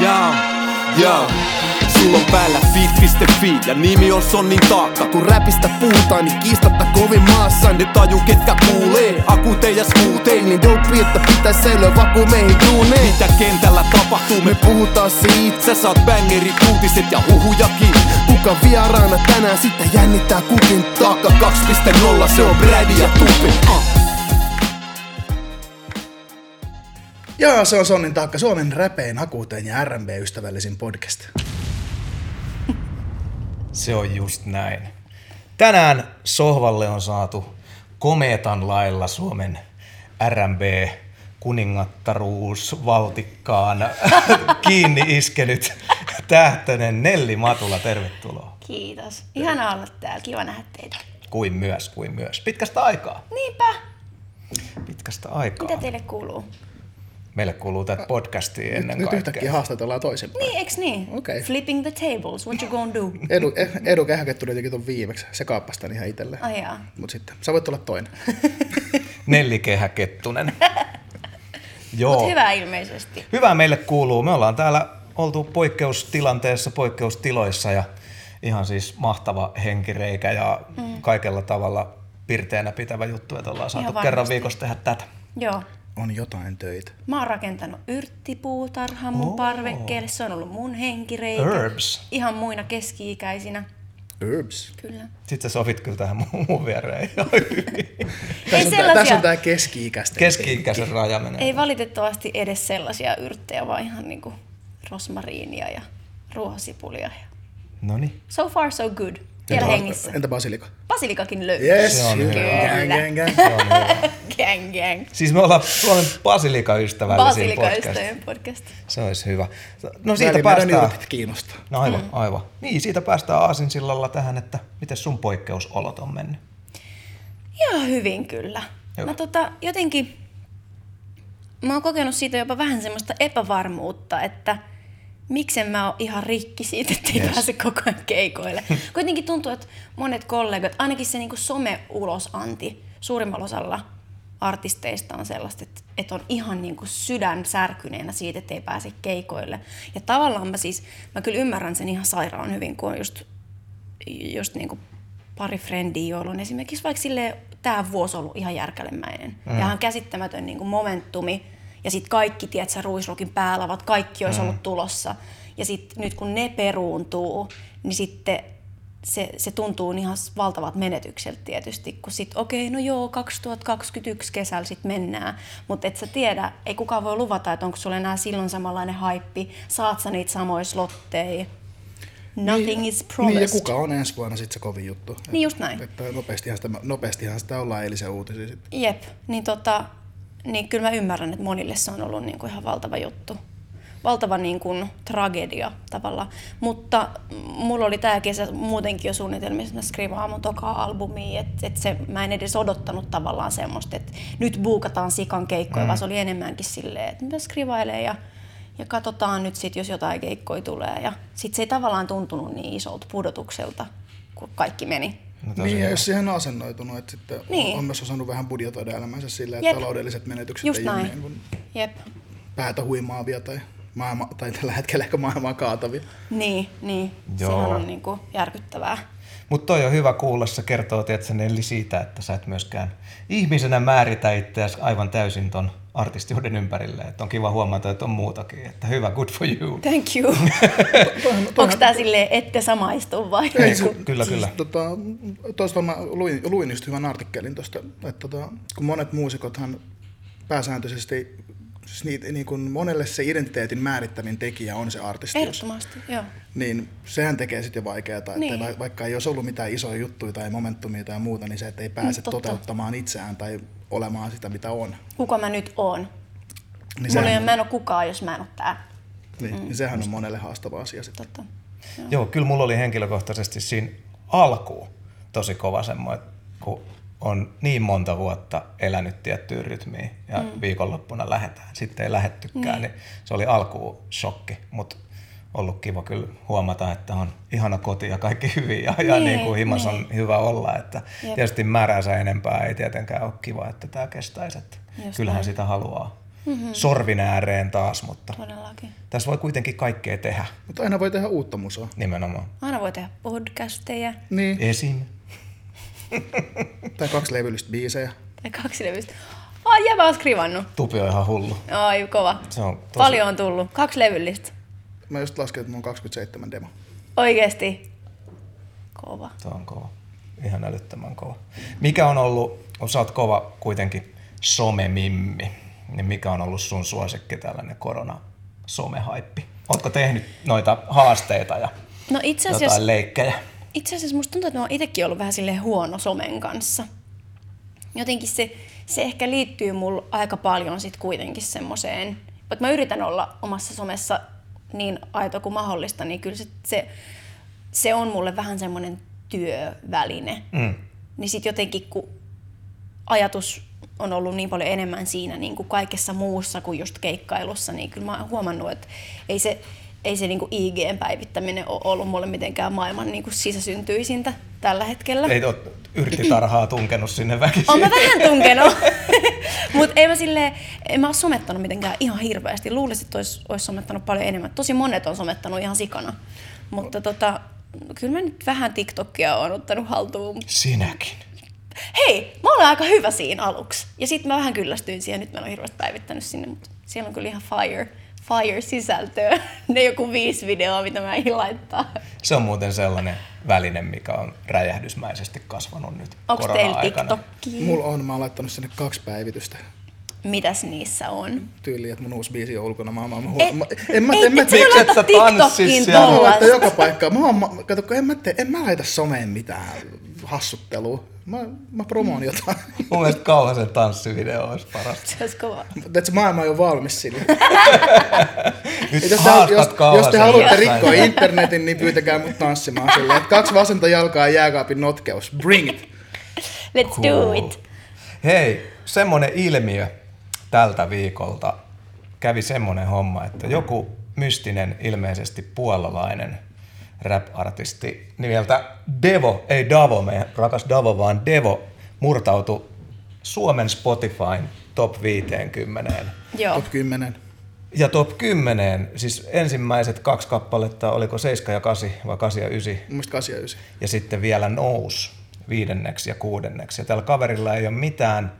Jaa, jaa. Sulla on päällä fit.fi ja nimi on Sonnin taakka. Kun räpistä puhutaan, niin kiistatta kovin maassa. Ne taju ketkä kuulee, akute ja skuuteen Niin dope, että pitäis säilyä vaku meihin duuneen. Mitä kentällä tapahtuu, me puhutaan siitä, Sä saat bangerit, uutiset ja huhujakin. Kuka vieraana tänään? Sitten jännittää kukin Taakka. 2.0, se on Brady ja Tupi. Uh. Joo, se on Sonnin taakka, Suomen räpein, akuuteen ja R&B-ystävällisin podcast. Se on just näin. Tänään sohvalle on saatu kometan lailla Suomen R&B kuningattaruus valtikkaan kiinni iskenyt tähtönen Nelli Matula, tervetuloa. Kiitos. Ihana olla täällä. Kiva nähdä teitä. Kuin myös, kuin myös. Pitkästä aikaa. Niinpä. Pitkästä aikaa. Mitä teille kuuluu? Meille kuuluu tätä podcastia ennen Nyt kaikkea. yhtäkkiä haastatellaan toisinpäin. Niin, eiks niin? Okei. Flipping the tables. What you gonna do? Edu, eh, Edu Kähäke tuli jotenkin ton viimeksi. Se kaappasi tän ihan itselleen. Ai jaa. Mut sitten, sä voit olla toinen. Nelli Kehä Kettunen. Joo. Mut hyvä ilmeisesti. Hyvä meille kuuluu. Me ollaan täällä oltu poikkeustilanteessa, poikkeustiloissa ja ihan siis mahtava henkireikä ja mm. kaikella tavalla pirteänä pitävä juttu, että ollaan saatu kerran viikossa tehdä tätä. Joo. On jotain töitä. Mä oon rakentanut yrttipuutarhan mun Oo. parvekkeelle. Se on ollut mun henkireikä. Herbs. Ihan muina keski-ikäisinä. Herbs. Kyllä. Sitten sä sovit kyllä tähän mun, mun viereen ihan hyvin. Ei Tässä on, tää, sellaisia, tässä on tää keski-ikäisten. Keski-ikäisen raja menee. ei valitettavasti edes sellaisia yrttejä, vaan ihan niinku rosmariinia ja ruohosipulia. Ja... No niin. So far so good. Vielä hengissä. Entä basilika? Basilikakin löytyy. Yes, Se on hyvä. gang, gang, gang. Gang gang. Siis me ollaan Suomen basilika-ystävällisiin podcast. Basilika-ystävien podcast. Se olisi hyvä. No siitä Välimeidän päästään. kiinnostaa. No aivan, mm. aivan. Niin, siitä päästään aasinsillalla tähän, että miten sun poikkeusolot on mennyt. Ihan hyvin kyllä. Joo. Mä tota, jotenkin, mä oon kokenut siitä jopa vähän semmoista epävarmuutta, että miksen mä oon ihan rikki siitä, että ei Yes. pääse koko ajan keikoille. Kuitenkin tuntuu, että monet kollegat, ainakin se niinku some-ulosanti suurimmalla osalla artisteista on sellaista, että, että on ihan niinku sydän särkyneenä siitä, että ei pääse keikoille. Ja tavallaan mä siis, mä kyllä ymmärrän sen ihan sairaan hyvin, kun on just just niinku pari frendiä, joilla on esimerkiksi vaikka sille tämä vuosi ollut ihan järkälemäinen. Mm. Ja ihan käsittämätön niinku momentumi. Ja sitten kaikki, tiedätkö, Ruisrokin päälavat, kaikki olisi mm. ollut tulossa. Ja sitten nyt kun ne peruuntuu, niin sitten se, se tuntuu ihan valtavat menetykseltä tietysti, kun sitten okei, no joo, 2021 kesällä sitten mennään, mutta et sä tiedä, ei kukaan voi luvata, että onko sulla enää silloin samanlainen haippi, saat sä niitä samoja slotteja, nothing is promised. Niin, ja kuka on ensi vuonna sitten se kovin juttu. Niin just näin. Että nopeastihan sitä, nopeastihan sitä ollaan eilisen uutisia sitten. Jep, niin, tota, niin kyllä mä ymmärrän, että monille se on ollut niin kuin ihan valtava juttu. Valtava niin kuin, tragedia tavallaan. Mutta mulla oli tämä kesä muutenkin jo suunnitelmissa, että mä skrivaan mun tokaa albumia. Että et se, mä en edes odottanut tavallaan semmoista, että nyt buukataan sikan keikkoja, mm. vaan se oli enemmänkin silleen, että mä skrivailen ja, ja katsotaan nyt sit, jos jotain keikkoja tulee. Ja sit se ei tavallaan tuntunut niin isolta pudotukselta, kun kaikki meni. No Niin, ja jos siihen on asennoitunut, että sitten Niin. on, on myös osannut vähän budjetoida elämänsä silleen, että Jep. taloudelliset menetykset Just ei ole näin. niin kuin Jep. päätä huimaavia tai, maailma, tai tällä hetkellä ehkä maailmaa kaatavia. Niin, niin. Joo. Sehän on niin kuin järkyttävää. Mutta toi on hyvä kuulla, se kertoo Nelli siitä, että sä et myöskään ihmisenä määritä itseäsi aivan täysin ton artistiuden ympärille. Että on kiva huomata, että on muutakin. Että hyvä, good for you. Thank you. Onko tää silleen, ette samaistu vai? Ei, se, Kyllä, kyllä. Tota, tuosta mä luin, luin just hyvän artikkelin tuosta, että tota, kun monet muusikothan pääsääntöisesti, siis niitä, niin kun monelle se identiteetin määrittävin tekijä on se artistius. Ehdottomasti, joo. Niin sehän tekee sitten jo vaikeaa, että Niin. niin. vaikka ei olisi ollut mitään isoja juttuja tai momentumia tai muuta, niin se, että ei pääse totta. toteuttamaan itseään tai olemaan sitä, mitä on. Kuka mä nyt oon? Niin, Mulla sehän, ei, mä en ole kukaan, jos mä en ole tää. niin, niin sehän on monelle haastava asia sitten. Totta. Joo, kyllä mulla oli henkilökohtaisesti siinä alkuun tosi kova semmoinen, kun on niin monta vuotta elänyt tiettyyn rytmiin ja mm. viikonloppuna lähetään. Sitten ei lähettykään, niin. niin se oli alkuun shokki, mutta ollut kiva kyllä huomata, että on ihana koti ja kaikki hyvin ja, ja Niin, niin kuin himas on hyvä olla. Että Jep. tietysti määräänsä enempää ei tietenkään ole kiva, että tämä kestäisi. Että Just kyllähän näin. sitä haluaa, mm-hmm. sorvin ääreen taas, mutta Todellakin. tässä voi kuitenkin kaikkea tehdä Mutta aina voi tehdä uutta musaa. nimenomaan. Aina voi tehdä podcasteja Niin, Esim. tai kaksi levyllistä biisejä. tai kaksi levystä. Ai, jäbä on skrivannut. Tupi on ihan hullu. Ai, kova. Se on tosi... Paljon on tullut. Kaksi levyllistä. Mä just lasken, että mulla on 27 demo. Oikeesti. Kova. Se on kova. Ihan älyttömän kova. Mikä on ollut, kun sä oot kova kuitenkin somemimmi, niin mikä on ollut sun suosikki tällainen korona somehaippi? Ootko tehnyt noita haasteita ja No itse asiassa, jotain leikkejä? itse asiassa musta tuntuu, että mä oon itekin ollut vähän silleen huono somen kanssa. Jotenkin se, se ehkä liittyy mulla aika paljon sit kuitenkin semmoiseen, että mä yritän olla omassa somessa niin aito kuin mahdollista, niin kyllä se, se, se on mulle vähän semmoinen työväline. Mm. Niin sitten jotenkin, kun ajatus on ollut niin paljon enemmän siinä niin kuin kaikessa muussa kuin just keikkailussa, niin kyllä mä oon huomannut, että ei se, ei se niin kuin IGn päivittäminen ole ollut mulle mitenkään maailman niin kuin sisäsyntyisintä tällä hetkellä. Ei ole yrttitarhaa tunkenut sinne väkisin. Mä vähän tunkenut. Mutta ei mä silleen, en mä oo somettanut mitenkään ihan hirveästi. Luulisin, että olisi, olisi somettanut paljon enemmän. Tosi monet on somettanut ihan sikana. Mutta tota, kyllä mä nyt vähän TikTokia oon ottanut haltuun. Sinäkin. Hei, mä olen aika hyvä siinä aluksi. Ja sitten mä vähän kyllästyin siihen. Nyt mä en ole hirveästi päivittänyt sinne, mutta siellä on kyllä ihan fire, fire sisältöä. Ne joku viisi videoa, mitä mä en laittaa. Se on muuten sellainen väline, mikä on räjähdysmäisesti kasvanut nyt Onko teillä korona-aikana. TikTokki? Mulla on, mä oon laittanut sinne kaksi päivitystä. Mitäs niissä on? Tyyli, että mun uusi biisi on ulkona. Mä, mä, mä, Et- mä, en mä, Ei, en mä et sä tee, laita et sä tanssi TikTokiin siellä? mä joka paikkaan. Mä, oon, mä, kato, en mä, tee, en mä laita someen mitään hassuttelua. Mä, mä promoon jotain. Mun mielestä kauhasen tanssivideo olisi parasta. Se olisi kova. Mutta se maailma on jo valmis sille. Nyt jos, jos, jos te haluatte rikkoa internetin, niin pyytäkää mut tanssimaan silleen. Kaksi vasenta jalkaa jääkaapin notkeus. Bring it! Let's do it. Hei, semmonen ilmiö tältä viikolta kävi semmonen homma, että joku mystinen, ilmeisesti puolalainen rap-artisti nimeltä Devo, ei Davo, meidän rakas Davo, vaan Devo murtautui Suomen Spotifyn top 50. Joo. Top 10. Ja top 10, siis ensimmäiset kaksi kappaletta, oliko 7 ja 8 vai 8 ja 9, Mun mielestä 8 ja 9. ja sitten vielä nousi viidenneksi ja kuudenneksi. Ja tällä kaverilla ei ole mitään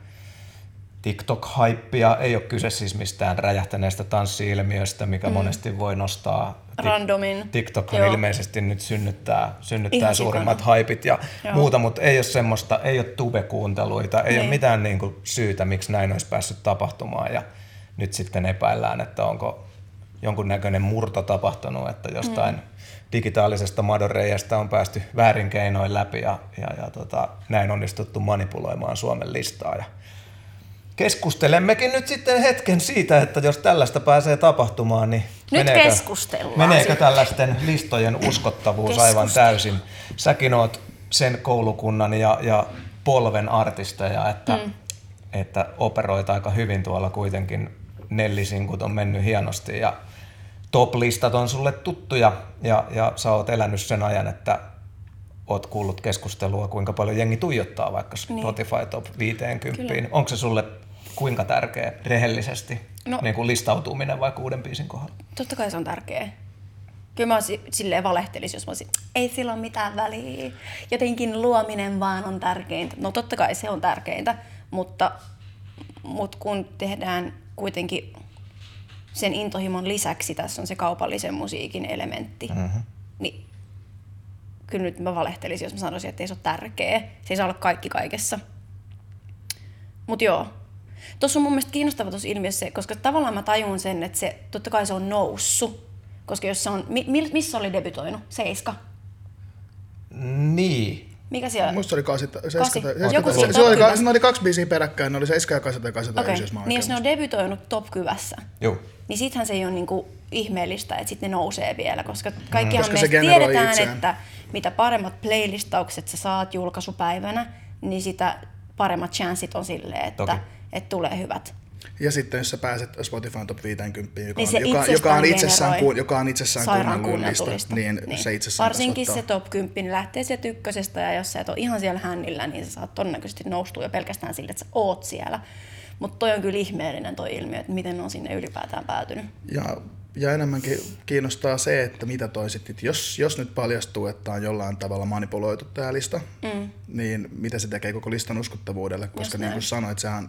TikTok-haippia, ei ole kyse siis mistään räjähtäneestä tanssi-ilmiöstä, mikä mm. monesti voi nostaa. Randomin. TikTok Joo. ilmeisesti nyt synnyttää, synnyttää Ihan suurimmat sikana. haipit ja Joo. muuta, mutta ei ole semmoista, ei ole tube-kuunteluita, ei ole Niin. mitään niin kuin syytä, miksi näin olisi päässyt tapahtumaan. Ja nyt sitten epäillään, että onko jonkunnäköinen murto tapahtunut, että jostain mm. digitaalisesta madoreijasta on päästy väärin keinoin läpi ja, ja, ja tota, näin onnistuttu manipuloimaan Suomen listaa. Ja keskustelemmekin nyt sitten hetken siitä, että jos tällaista pääsee tapahtumaan, niin Nyt meneekö, keskustellaan meneekö tällaisten listojen uskottavuus aivan täysin? Säkin oot sen koulukunnan ja, ja polven artisteja, että, mm. että operoit aika hyvin tuolla kuitenkin nellisinkut on mennyt hienosti ja top-listat on sulle tuttuja ja, ja sä oot elänyt sen ajan, että oot kuullut keskustelua, kuinka paljon jengi tuijottaa vaikka Spotify Top 50. Kyllä. Onko se sulle kuinka tärkeä rehellisesti No- niin kuin listautuminen vaikka uuden biisin kohdalla? Totta kai se on tärkeä. Kyllä mä si- silleen valehtelisin, jos mä olisin, ei sillä ole mitään väliä. Jotenkin luominen vaan on tärkeintä. No totta kai se on tärkeintä, mutta, mutta kun tehdään kuitenkin sen intohimon lisäksi, tässä on se kaupallisen musiikin elementti, mm-hmm. niin kyllä nyt mä valehtelisin, jos mä sanoisin, että ei se ole tärkeä. Se ei saa olla kaikki kaikessa. Mutta joo. Tuossa on mun mielestä kiinnostava tuossa ilmiössä se, koska tavallaan mä tajun sen, että se, totta kai se on noussut. Koska jos se on, mi, mi- missä oli debytoinut? Seiska. Niin. Mikä siellä? Musta se oli 8 tai Kasi. 7 tai Joku 7 siinä se, se oli, top ne oli kaksi biisiä peräkkäin, ne oli 7 ja 8 tai 8 tai 9, jos mä niin jos ne on debytoinut top-kyvässä, Joo. niin sittenhän se ei ole niinku ihmeellistä, että sitten ne nousee vielä, koska kaikkihan Koska me se tiedetään, itseään. että mitä paremmat playlistaukset sä saat julkaisupäivänä, niin sitä paremmat chanssit on silleen, että, että tulee hyvät. Ja sitten jos sä pääset Spotify top 50, joka, Niin on, joka, joka, on itsessään, ku, joka on itsessään kuunnellullista, kuunneltullista. niin, se itsessään Varsinkin se top 10 niin lähtee sieltä ykkösestä ja jos sä et ole ihan siellä hännillä, niin sä saat todennäköisesti noustua jo pelkästään sille, että sä oot siellä. Mutta toi on kyllä ihmeellinen toi ilmiö, että miten ne on sinne ylipäätään päätynyt. Ja, ja enemmänkin kiinnostaa se, että mitä toi sitten, jos, jos nyt paljastuu, että on jollain tavalla manipuloitu tämä lista, mm. niin mitä se tekee koko listan uskottavuudelle, koska niin kuin sanoit, sehän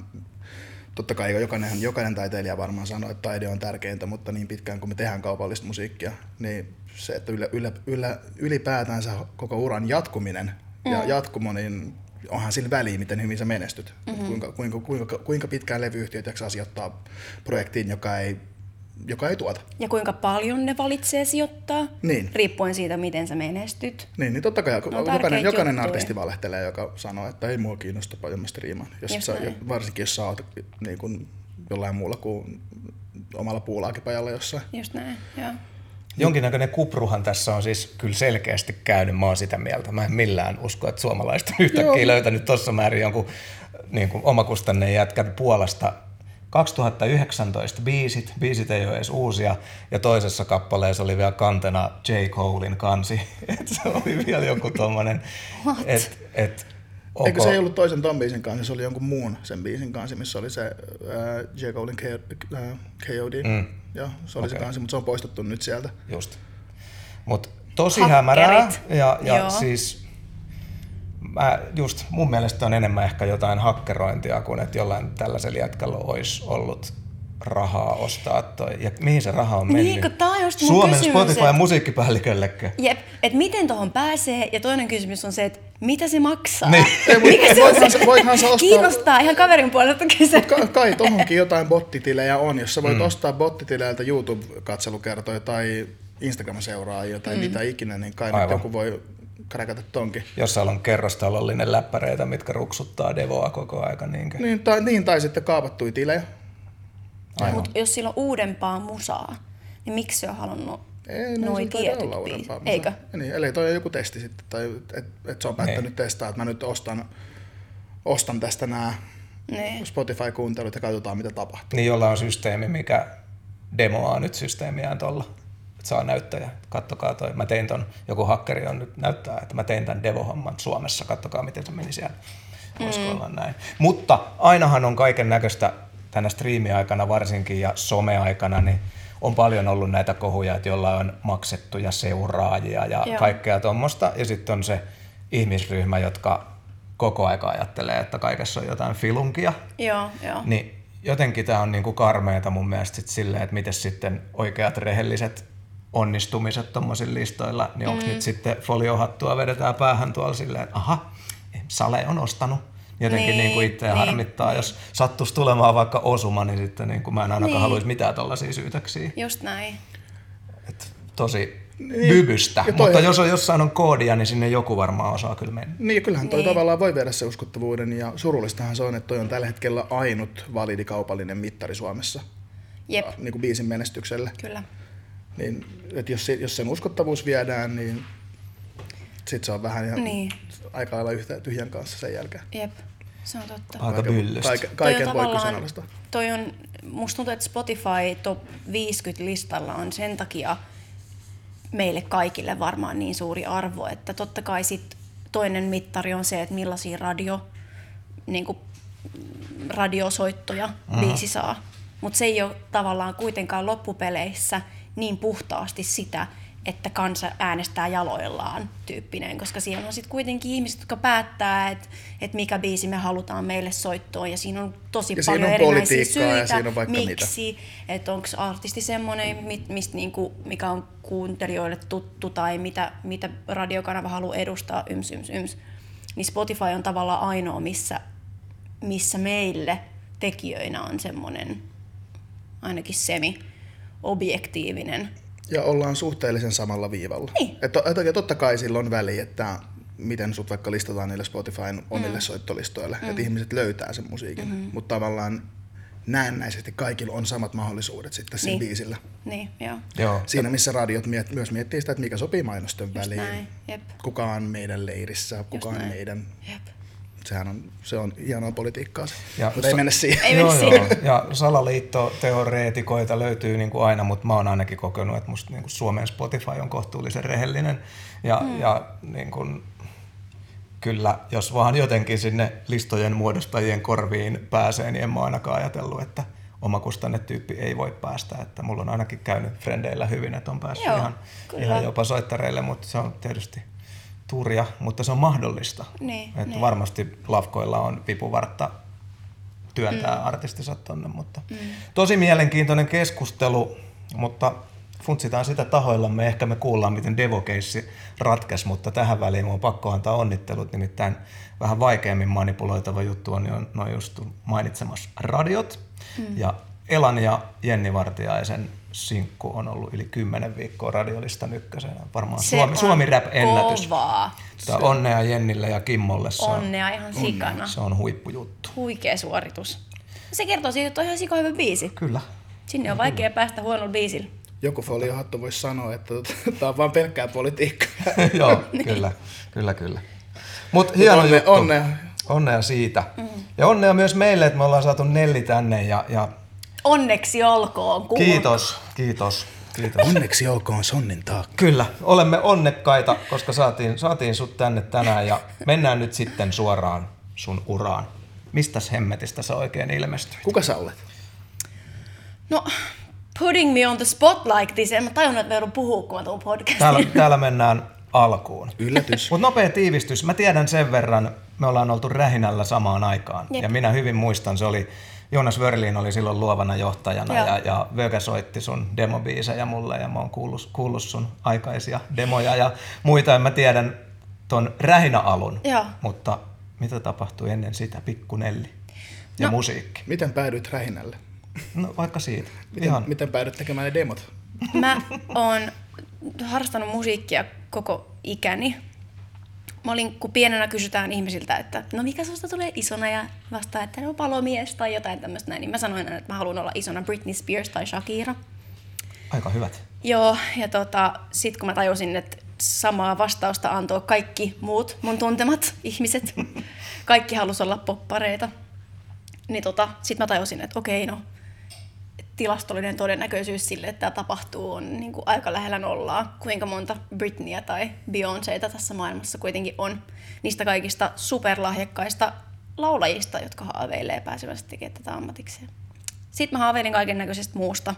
totta kai jokainen, jokainen taiteilija varmaan sanoo, että taide on tärkeintä, mutta niin pitkään kuin me tehdään kaupallista musiikkia, niin se, että ylä, ylä, ylä, ylipäätänsä koko uran jatkuminen mm. ja jatkumo, niin onhan sillä väliä, miten hyvin sä menestyt. Mm-hmm. Kuinka, kuinka, kuinka, kuinka pitkään levyyhtiöt jaksaa sijoittaa projektiin, joka ei, joka ei tuota. Ja kuinka paljon ne valitsee sijoittaa, Niin. riippuen siitä, miten sä menestyt. Niin, niin totta kai on jokainen, jokainen juttuja. artisti valehtelee, joka sanoo, että ei mua kiinnosta paljon mä striimaan. Jos Just sä, näin. varsinkin jos sä oot niin kuin jollain muulla kuin omalla puulaakipajalla jossain. Just näin, joo. Jonkinnäköinen kupruhan tässä on siis kyllä selkeästi käynyt, mä oon sitä mieltä. Mä en millään usko, että suomalaiset on yhtäkkiä Joo. löytänyt tuossa määrin jonkun niin kuin omakustanne jätkän Puolasta 2019 biisit, biisit ei ole edes uusia, ja toisessa kappaleessa oli vielä kantena J. Colein kansi. Et se oli vielä joku tommonen, et, et, onko, Eikö se ei ollut toisen ton biisin kanssa, se oli jonkun muun sen biisin kanssa, missä oli se ää, J. Colein K- ää, KOD. Mm. Joo, se oli Okei. se kanssa, mutta se on poistettu nyt sieltä. Just. Mut tosi Hakkerit. hämärää, ja, ja Joo. siis mä just, mun mielestä on enemmän ehkä jotain hakkerointia kuin että jollain tällaisella jätkällä olisi ollut rahaa ostaa toi. Ja mihin se raha on Niin, mennyt? kun tää on just mun Suomen kysymys, Spotify että- musiikkipäälliköllekö? Jep, että miten tuohon pääsee, ja toinen kysymys on se, että mitä se maksaa? Niin. Ei, Mikä se on voithan se? se- voithan se ostaa- Kiinnostaa ihan kaverin puolelta kysyä. Ka- kai tohonkin jotain bottitilejä on, jos sä Mm. voit ostaa bottitileiltä YouTube-katselukertoja tai Instagram-seuraajia tai mm. mitä ikinä, niin kai nyt Aivan. joku voi kräkätä tonkin. Jossain on kerrostalollinen läppäreitä, mitkä ruksuttaa devoa koko aika. Niinkö? Niin tai, niin, tai sitten kaapattuja tilejä. Mutta jos sillä on uudempaa musaa, niin miksi se on halunnut Ei, no, noi se taida tietyt olla uudempaa. Eikö? Niin, eli toi on joku testi sitten, tai että et se on päättänyt Niin. testaa, että mä nyt ostan, ostan tästä nämä Niin. Spotify-kuuntelut ja katsotaan mitä tapahtuu. Niin jolla on systeemi, mikä demoaa nyt systeemiään tuolla. Saa näyttäjä. Kattokaa toi. Mä tein ton, joku hakkeri on nyt näyttää, että mä tein tämän devo-homman Suomessa. Kattokaa, miten se meni siellä. Voisiko olla näin. Mutta ainahan on kaiken näköistä tänä striimiaikana varsinkin ja someaikana, niin on paljon ollut näitä kohuja, että jolla on maksettuja seuraajia ja Joo. kaikkea tuommoista. Ja sitten on se ihmisryhmä, jotka koko aika ajattelee, että kaikessa on jotain filunkia. Joo, joo. Niin jotenkin tämä on niinku karmeeta mun mielestä sit silleen, että miten sitten oikeat rehelliset onnistumiset tuommoisilla listoilla, niin onko mm. nyt sitten foliohattua vedetään päähän tuolla silleen, että aha, Sale on ostanut. Jotenkin Niin, niin, niin itseä niin. harmittaa, jos sattuisi tulemaan vaikka osuma, niin sitten niin mä en ainakaan Niin. haluaisi mitään tällaisia syytöksiä. Just näin. Et tosi Niin. bybystä, Ja toi- mutta jos on jossain on koodia, niin sinne joku varmaan osaa kyllä mennä. Niin, ja kyllähän toi Niin. tavallaan voi viedä se uskottavuuden, ja surullistahan se on, että toi on tällä hetkellä ainut validi kaupallinen mittari Suomessa Jep, niin kuin biisin menestykselle. kyllä. Niin, että jos, se, jos sen uskottavuus viedään, niin sit se on vähän ihan Niin. aika lailla yhtä tyhjän kanssa sen jälkeen. Jep, se on totta. Aika myllystä. Kaiken, voi tavallaan- kyseenalaistaa. Toi on, musta tuntuu, että Spotify top 50 listalla on sen takia meille kaikille varmaan niin suuri arvo, että totta kai sit toinen mittari on se, että millaisia radio, niin kuin, radiosoittoja mm. biisi saa. Mutta se ei ole tavallaan kuitenkaan loppupeleissä niin puhtaasti sitä, että kansa äänestää jaloillaan tyyppinen, koska siellä on sitten kuitenkin ihmiset, jotka päättää, että, että mikä biisi me halutaan meille soittoa, ja siinä on tosi Ja paljon on erinäisiä politiikkaa ja syitä, siinä on vaikka miksi, että onko artisti semmoinen, mit, mistä niinku, mikä on kuuntelijoille tuttu, tai mitä, mitä radiokanava haluaa edustaa, yms, yms, yms. Niin Spotify on tavallaan ainoa, missä, missä meille tekijöinä on semmoinen ainakin semi-objektiivinen Ja ollaan suhteellisen samalla viivalla. Niin. Et, to- et, totta kai sillä on väliä, että miten sut vaikka listataan niille Spotifyn omille mm. soittolistoille, mm. että ihmiset löytää sen musiikin. Mm-hmm. Mutta tavallaan näennäisesti kaikilla on samat mahdollisuudet sitten siinä Niin. biisillä. Niin, joo. Joo. Siinä missä radiot miet, myös miettii sitä, että mikä sopii mainosten väliin. näin, jep. Kuka on meidän leirissä, kuka on näin. meidän... Jep. Sehän on, se on hienoa politiikkaa se. Ja Mutta ei sa- mennä siihen. Ei joo, mennä joo. siihen. Ja salaliittoteoreetikoita löytyy niin kuin aina, mutta mä oon ainakin kokenut, että musta niin kuin Suomen Spotify on kohtuullisen rehellinen. Ja, mm. ja niin kuin, kyllä, jos vaan jotenkin sinne listojen muodostajien korviin pääsee, niin en mä ainakaan ajatellut, että omakustannetyyppi ei voi päästä. Että mulla on ainakin käynyt frendeillä hyvin, että on päässyt Joo, ihan, kyllä. ihan jopa soittareille, mutta se on tietysti turja, mutta se on mahdollista. Niin, että niin. varmasti lafkoilla on vipuvartta työntää mm. artistinsa tonne, mutta mm. tosi mielenkiintoinen keskustelu, mutta funtsitaan sitä tahoillamme, ehkä me kuullaan, miten Devo-keissi ratkesi, mutta tähän väliin mun on pakko antaa onnittelut, nimittäin vähän vaikeammin manipuloitava juttu on jo noin just mainitsemas radiot, mm. ja Elan ja Jenni Vartiaisen sinkku on ollut yli 10 viikkoa radiolistan ykkösenä. Varmaan Se Suomi, on Suomi Rap-ennätys. Kovaa. Tää onnea Jennille ja Kimmolle. Se on, Onnea ihan sikana. se on huippujuttu. Huikea suoritus. Se kertoo siitä, että on ihan sika hyvä biisi. Kyllä. Sinne on vaikea päästä huonolla biisillä. Joku foliohattu voisi sanoa, että tämä on vaan pelkkää politiikkaa. Joo, kyllä, kyllä, kyllä. Mutta hieno Onne- juttu. onnea. Onnea siitä. Mm. Ja onnea myös meille, että me ollaan saatu Nelli tänne ja, ja Onneksi olkoon. Kuulkaa. kiitos, kiitos, kiitos. Onneksi olkoon Sonnin taakka. Kyllä, olemme onnekkaita, koska saatiin, saatiin sut tänne tänään ja mennään nyt sitten suoraan sun uraan. Mistäs hemmetistä sä oikein ilmestyit? Kuka sä olet? No, putting me on the spot like this. En mä tajunnut, että me joudun puhua, kun mä tuun podcastiin. Täällä, täällä mennään alkuun. Yllätys. Mutta nopea tiivistys. Mä tiedän sen verran, me ollaan oltu Rähinällä samaan aikaan. Jep. Ja minä hyvin muistan, se oli, Jonas Wörlin oli silloin luovana johtajana Joo. ja, ja Vöge soitti sun demobiisejä mulle ja mä oon kuullut, kuullut sun aikaisia demoja ja muita. Ja mä tiedän ton Rähinä-alun, Joo. mutta mitä tapahtui ennen sitä, Pikku Nelli ja No. musiikki? Miten päädyit rähinälle? No vaikka siitä. Miten, Ihan. miten päädyit tekemään ne demot? Mä oon harrastanut musiikkia koko ikäni. Mä olin, kun pienenä kysytään ihmisiltä, että no mikä susta tulee isona ja vastaa, että no palomies tai jotain tämmöistä näin, niin mä sanoin aina, että mä haluan olla isona Britney Spears tai Shakira. Aika hyvät. Joo, ja tota, sit kun mä tajusin, että samaa vastausta antoi kaikki muut mun tuntemat ihmiset, kaikki halusi olla poppareita, niin tota, sit mä tajusin, että okei, no tilastollinen todennäköisyys sille, että tämä tapahtuu, on niin kuin aika lähellä nollaa. Kuinka monta Britneyä tai Beyoncéta tässä maailmassa kuitenkin on niistä kaikista superlahjakkaista laulajista, jotka haaveilee pääsevänsä tekemään tätä ammatikseen. Sitten mä haaveilin kaiken näköisestä muusta.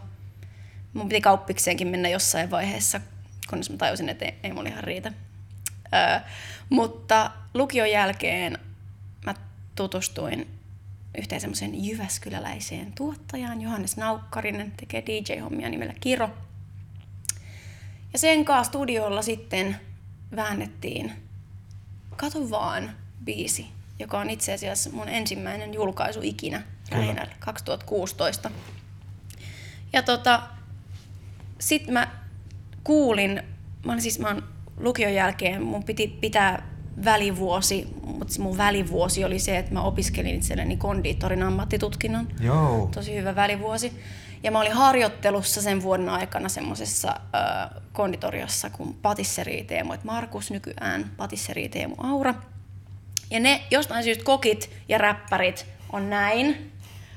Mun piti kauppikseenkin mennä jossain vaiheessa, kunnes mä tajusin, että ei, ei mulla ihan riitä. Öö, mutta lukion jälkeen mä tutustuin yhteen semmoisen jyväskyläläiseen tuottajaan, Johannes Naukkarinen, tekee DJ-hommia nimellä Kiro. Ja sen kanssa studiolla sitten väännettiin Kato vaan biisi, joka on itse asiassa mun ensimmäinen julkaisu ikinä Rähinällä 2016. Ja tota, sit mä kuulin, mä olin siis, mä oon lukion jälkeen, mun piti pitää välivuosi, mutta mun välivuosi oli se, että mä opiskelin itselleni kondiittorin ammattitutkinnon. Joo. Tosi hyvä välivuosi. Ja mä olin harjoittelussa sen vuoden aikana semmoisessa äh, konditoriossa kuin Patisserie Teemu, että Markus nykyään Patisserie Teemu Aura. Ja ne jostain syystä kokit ja räppärit on näin.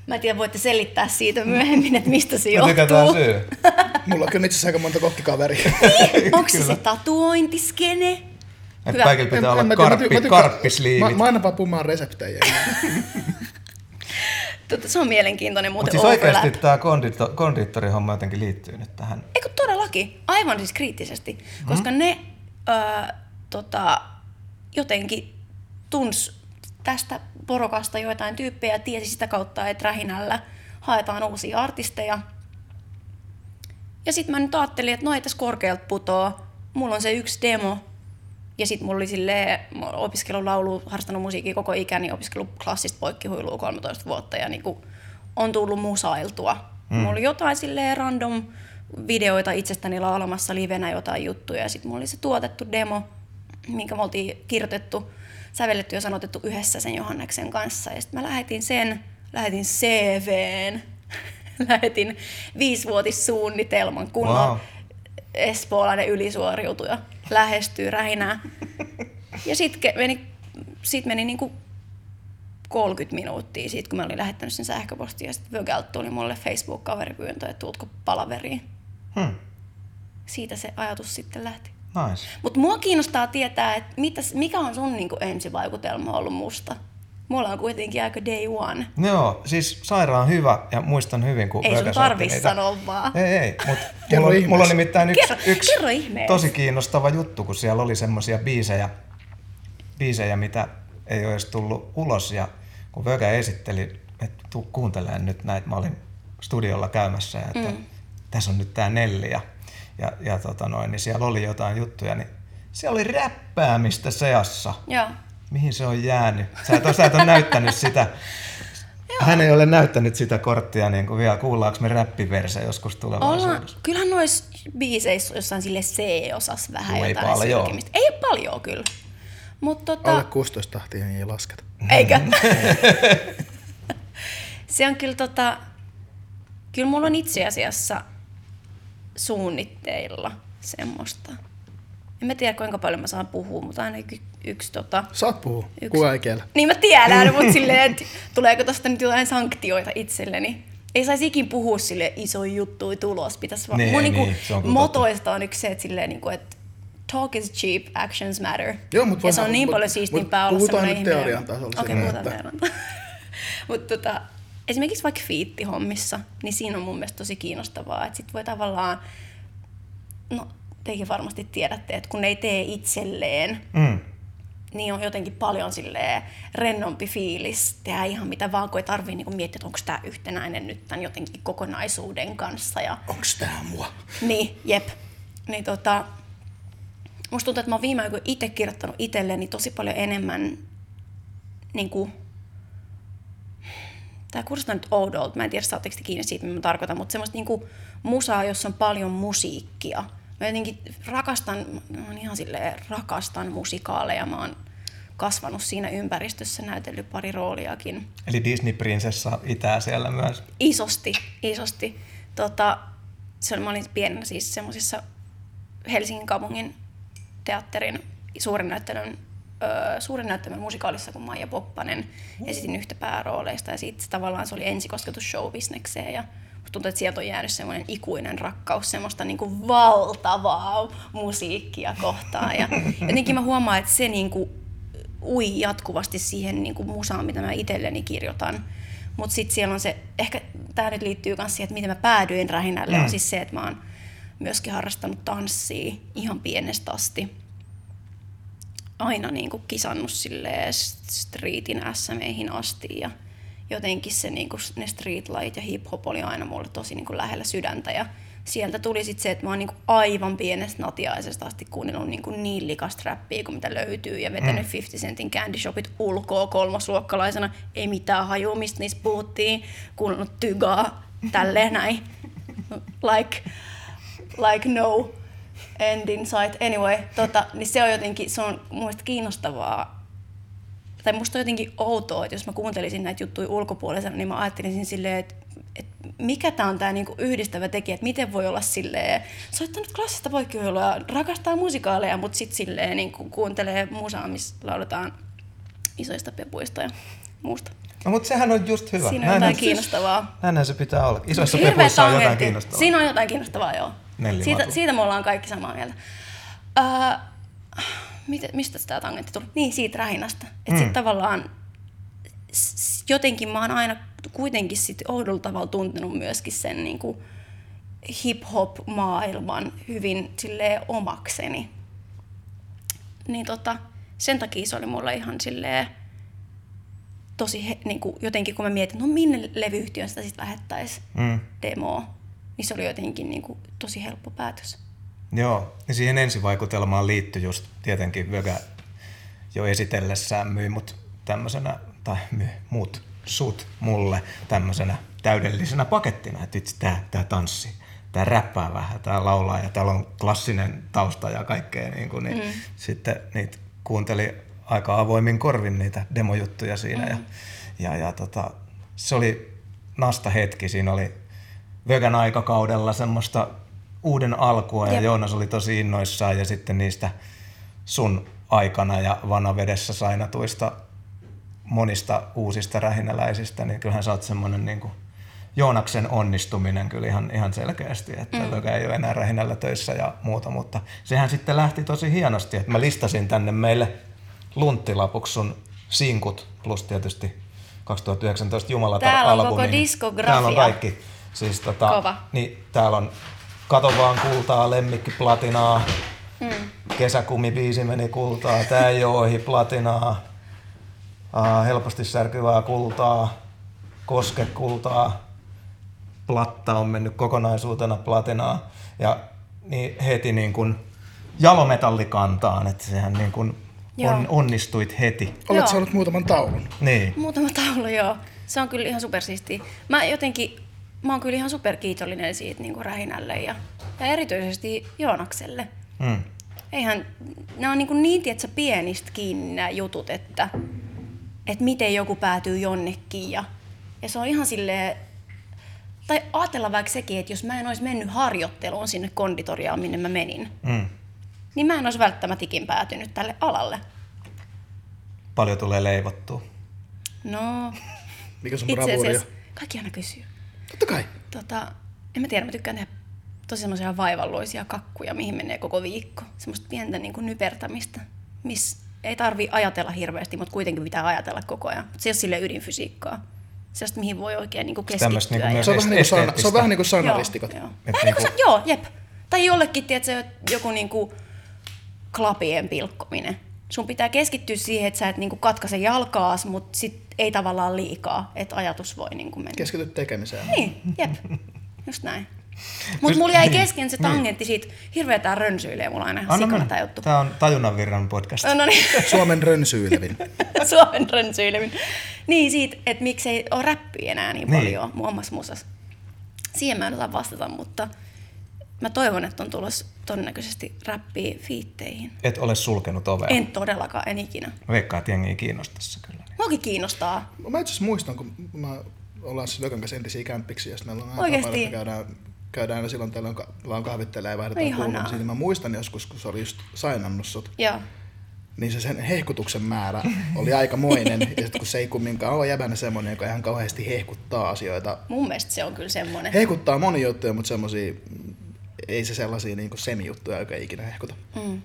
Mä en tiedä, voitte selittää siitä myöhemmin, että mistä se Mä tykätään johtuu. syy. Mulla on kyllä itse asiassa aika monta kokkikaveria. Onko se se tatuointiskene? Että kaikilla pitää olla mä tiedä, mä karppi, tykkään- karppisliivit. Mä, mä aina vaan pummaan reseptejä. Tota, se on mielenkiintoinen Mutta muuten siis oikeasti overlap. tämä kondito, kondiittorihomma jotenkin liittyy nyt tähän. Eikö todellakin? Aivan siis kriittisesti. Koska ne ö, tota, jotenkin tuns tästä porokasta joitain tyyppejä ja tiesi sitä kautta, että rähinällä haetaan uusia artisteja. Ja sitten mä nyt ajattelin, että no ei tässä korkealta putoa. Mulla on se yksi demo. Ja sitten mulla oli silleen, mä oon opiskellut laulu, harrastanut musiikkia koko ikäni, opiskellut klassista poikkihuilua 13 vuotta ja niinku on tullut musailtua. Mm. Mulla oli jotain silleen random videoita itsestäni laulamassa livenä jotain juttuja ja sitten mulla oli se tuotettu demo, minkä me oltiin kirjoitettu, sävelletty ja sanotettu yhdessä sen Johanneksen kanssa. Ja sitten mä lähetin sen, lähetin CVn, lähetin viisivuotissuunnitelman, kun Wow. wow. espoolainen ylisuoriutuja lähestyy rähinää. Ja sitten meni, sit meni niinku 30 minuuttia siitä, kun mä olin lähettänyt sen sähköpostia, ja sitten Vögältä tuli mulle Facebook-kaveripyyntö, että tuutko palaveriin. Hmm. Siitä se ajatus sitten lähti. Nice. Mutta mua kiinnostaa tietää, että mikä on sun niinku ensivaikutelma ollut musta? Mulla on kuitenkin aika day one. Joo, siis sairaan hyvä ja muistan hyvin, kun Ei sun tarvi sanoa vaan. Ei, ei, mutta mulla, ihmeessä. mulla on nimittäin yksi, Kerro- yksi kerro tosi kiinnostava juttu, kun siellä oli semmoisia biisejä, biisejä, mitä ei ole edes tullut ulos. Ja kun Vökä esitteli, että tuu kuuntelemaan nyt näitä, mä olin studiolla käymässä, ja että mm. tässä on nyt tää Nelli, ja, ja, ja tota noin, niin siellä oli jotain juttuja, niin siellä oli räppäämistä seassa. Joo. Mihin se on jäänyt? Sä et, sä et ole näyttänyt sitä. Hän ei ole näyttänyt sitä korttia niin kuin vielä. Kuullaanko me räppiverse joskus Ollaan, tulevaisuudessa? kyllähän noissa biiseissä on jossain sille C-osas vähän ei jotain paljon. sylkemistä. Ei paljon kyllä. Mutta tota, Alle 16 tahtia ei lasketa. Eikö? se on kyllä tota, kyllä mulla on itse asiassa suunnitteilla semmoista. En mä tiedä kuinka paljon mä saan puhua, mutta ainakin yksi tota... Saat puhua. Yksi. Kuka ei kiellä. Niin mä tiedän, mutta silleen, että tuleeko tosta nyt jotain sanktioita itselleni. Ei saisi ikin puhua sille iso juttu tulos. Pitäisi vaan. Niin, Mun niin, niinku se on motoista on yksi se, että, silleen, niinku, että talk is cheap, actions matter. Joo, mut ja se on niin mut- paljon mut siistimpää olla puhutaan semmoinen nyt ihminen. teorian tasolla Okei, silleen, puhutaan teorian tasolla. Mutta tota, esimerkiksi vaikka fiittihommissa, niin siinä on mun mielestä tosi kiinnostavaa, että sit voi tavallaan, no tekin varmasti tiedätte, että kun ne ei tee itselleen, Mm. niin on jotenkin paljon silleen rennompi fiilis tehdä ihan mitä vaan, kun ei tarvii niinku miettiä, että onko tämä yhtenäinen nyt tämän jotenkin kokonaisuuden kanssa. Ja, Onks tää mua? niin, jep. Niin tota, musta tuntuu, että mä oon viime aikoina itse kirjoittanut itselleni tosi paljon enemmän niin kuin, Tämä kuulostaa nyt oudolta, mä en tiedä saatteko te kiinni siitä, mitä mä tarkoitan, mutta semmoista niinku musaa, jossa on paljon musiikkia. Mä jotenkin rakastan, mä oon ihan silleen, rakastan musikaaleja, mä oon kasvanut siinä ympäristössä, näytellyt pari rooliakin. Eli Disney-prinsessa itää siellä myös. Isosti, isosti. Tota, se oli, mä olin pienenä siis semmoisessa Helsingin kaupungin teatterin suuren näyttelyn, öö, suuren näyttelyn musikaalissa, kun Maija Poppanen esitin yhtä päärooleista. Ja siitä tavallaan se oli ensikosketus showbisnekseen. Ja tuntuu, että sieltä on jäänyt semmoinen ikuinen rakkaus semmoista niinku valtavaa musiikkia kohtaan. Ja jotenkin mä huomaan, että se niinku ui jatkuvasti siihen niin kuin musaan, mitä mä itselleni kirjoitan. Mutta sitten siellä on se, ehkä tämä nyt liittyy myös siihen, että miten mä päädyin rähinälle, mm. on siis se, että mä oon myöskin harrastanut tanssia ihan pienestä asti. Aina niin kuin kisannut silleen streetin SMEihin asti ja jotenkin se, niin kuin, ne streetlait ja hip-hop oli aina mulle tosi niin kuin lähellä sydäntä ja sieltä tuli sitten se, että mä oon niin kuin aivan pienestä natiaisesta asti kuunnellut niin, kuin niin likasta räppiä kuin mitä löytyy ja vetänyt mm. 50 Centin Candy Shopit ulkoa kolmosluokkalaisena. Ei mitään hajua, mistä niistä puhuttiin. Kuunnellut tygaa, tälleen näin. Like, like no end in sight. Anyway, tota, niin se on jotenkin, se on mun kiinnostavaa tai musta on jotenkin outoa, että jos mä kuuntelisin näitä juttuja ulkopuolisena, niin mä ajattelisin silleen, että, että mikä tämä on tämä niinku yhdistävä tekijä, että miten voi olla silleen, soittanut klassista poikkijoilua, rakastaa musikaaleja, mutta sitten silleen niinku kuuntelee musaa, missä lauletaan isoista pepuista ja muusta. No, mutta sehän on just hyvä. Siinä on jotain kiinnostavaa. Näinhän se pitää olla. Isoissa Hirveä pepuissa on jotain kiinnostavaa. Siinä on jotain kiinnostavaa, joo. Siitä, siitä me ollaan kaikki samaa mieltä. Öö, miten, mistä tämä tangentti tuli? Niin, siitä rähinästä. Että mm. sitten tavallaan jotenkin mä oon aina kuitenkin sit oudolla tavalla tuntenut myöskin sen niin kuin hip-hop-maailman hyvin silleen omakseni. Niin tota, sen takia se oli mulle ihan silleen tosi he, niin kuin jotenkin, kun mä mietin, no minne levyyhtiön sitä sitten lähettäisiin Mm. demoa, niin se oli jotenkin niin kuin tosi helppo päätös. Joo, ja siihen ensivaikutelmaan liittyi just tietenkin Vögä jo esitellessään myi mut tämmöisenä, tai myi mut sut mulle tämmöisenä täydellisenä pakettina, että itse tää, tää tanssi, tää räppää vähän, tää laulaa ja täällä on klassinen tausta ja kaikkea, niin, kuin, niin mm. sitten niitä kuunteli aika avoimin korvin niitä demojuttuja siinä mm. ja, ja, ja tota, se oli nasta hetki, siinä oli Vögän aikakaudella semmoista uuden alkua ja Jep. Joonas oli tosi innoissaan ja sitten niistä sun aikana ja vanavedessä sainatuista monista uusista rähinäläisistä, niin kyllähän sä oot semmoinen niin kuin Joonaksen onnistuminen kyllä ihan, ihan selkeästi, että mm. Lökä ei ole enää rähinällä töissä ja muuta, mutta sehän sitten lähti tosi hienosti, että mä listasin tänne meille lunttilapuksi sun sinkut plus tietysti 2019 Jumalatar Täällä on koko diskografia. Täällä on kaikki. Siis tota, Kova. Niin, täällä on Kato vaan kultaa, lemmikki platinaa, mm. kesäkumibiisi meni kultaa, tää ei oo ohi platinaa, uh, helposti särkyvää kultaa, koske kultaa, platta on mennyt kokonaisuutena platinaa ja niin heti niin kuin jalometallikantaan, että sehän niin kuin Joo. on, onnistuit heti. Olet Joo. saanut muutaman taulun. Niin. Muutama taulu, joo. Se on kyllä ihan supersiistiä. Mä jotenkin, mä oon kyllä ihan superkiitollinen siitä niin kuin Rähinälle ja, ja erityisesti Joonakselle. Mm. Eihän, ne on niin, kuin niin tiedätkö, pienistä kiinni nämä jutut, että, että miten joku päätyy jonnekin ja, ja se on ihan silleen, tai ajatella vaikka sekin, että jos mä en olisi mennyt harjoitteluun sinne konditoriaan, minne mä menin, Mm. niin mä en olisi välttämättä ikin päätynyt tälle alalle. Paljon tulee leivottua. No, Mikä sun itse asiassa kaikki aina kysyy. Totta kai. Tota, en mä tiedä, mä tykkään tehdä tosi semmoisia vaivalloisia kakkuja, mihin menee koko viikko. Semmoista pientä niin kuin nypertämistä, missä ei tarvi ajatella hirveästi, mutta kuitenkin pitää ajatella koko ajan. Se ei ole sille ydinfysiikkaa. Sellaista, mihin voi oikein niin kuin keskittyä. niinku ja- Se on vähän niin kuin, se on vähän niin kuin Joo, saunalistikot. Joo, Et Vähän niin kuin, niinku- joo, jep. Tai jollekin, tiedätkö, joku niinku klapien pilkkominen. Sun pitää keskittyä siihen, että sä et niinku katkaise jalkaas, mutta sit ei tavallaan liikaa, että ajatus voi niinku mennä. Keskity tekemiseen. Niin, jep. Just näin. Mutta mulla jäi kesken se tangentti siitä, hirveä tää rönsyilee mulla aina ihan Anna sikana tää juttu. Tämä on Tajunnan virran podcast. No niin, Suomen rönsyilevin. Suomen rönsyilevin. Niin siitä, että miksei ole räppiä enää niin Niin. paljon muun muassa musassa. Siihen mä en osaa vastata, mutta mä toivon, että on tulossa todennäköisesti räppiä fiitteihin. Et ole sulkenut ovea. En todellakaan, en ikinä. Veikkaa, että jengi kiinnostaisi se kyllä. Muakin kiinnostaa. Mä itse asiassa muistan, kun mä ollaan siis Lökön kanssa entisiä kämppiksi, ja sitten meillä on tapana, että käydään, käydään aina silloin tällöin, ka- vaan kahvittelee ja vaihdetaan kuulumisia. Mä muistan joskus, kun se oli just sainannut sut, Joo. niin se sen hehkutuksen määrä oli aikamoinen. ja sitten kun se ei kumminkaan ole jäbänä semmoinen, joka ihan kauheasti hehkuttaa asioita. Mun mielestä se on kyllä semmonen. Hehkuttaa moni juttuja, mutta semmosia, ei se sellaisia niin semijuttuja, joka ei ikinä hehkuta. Mm.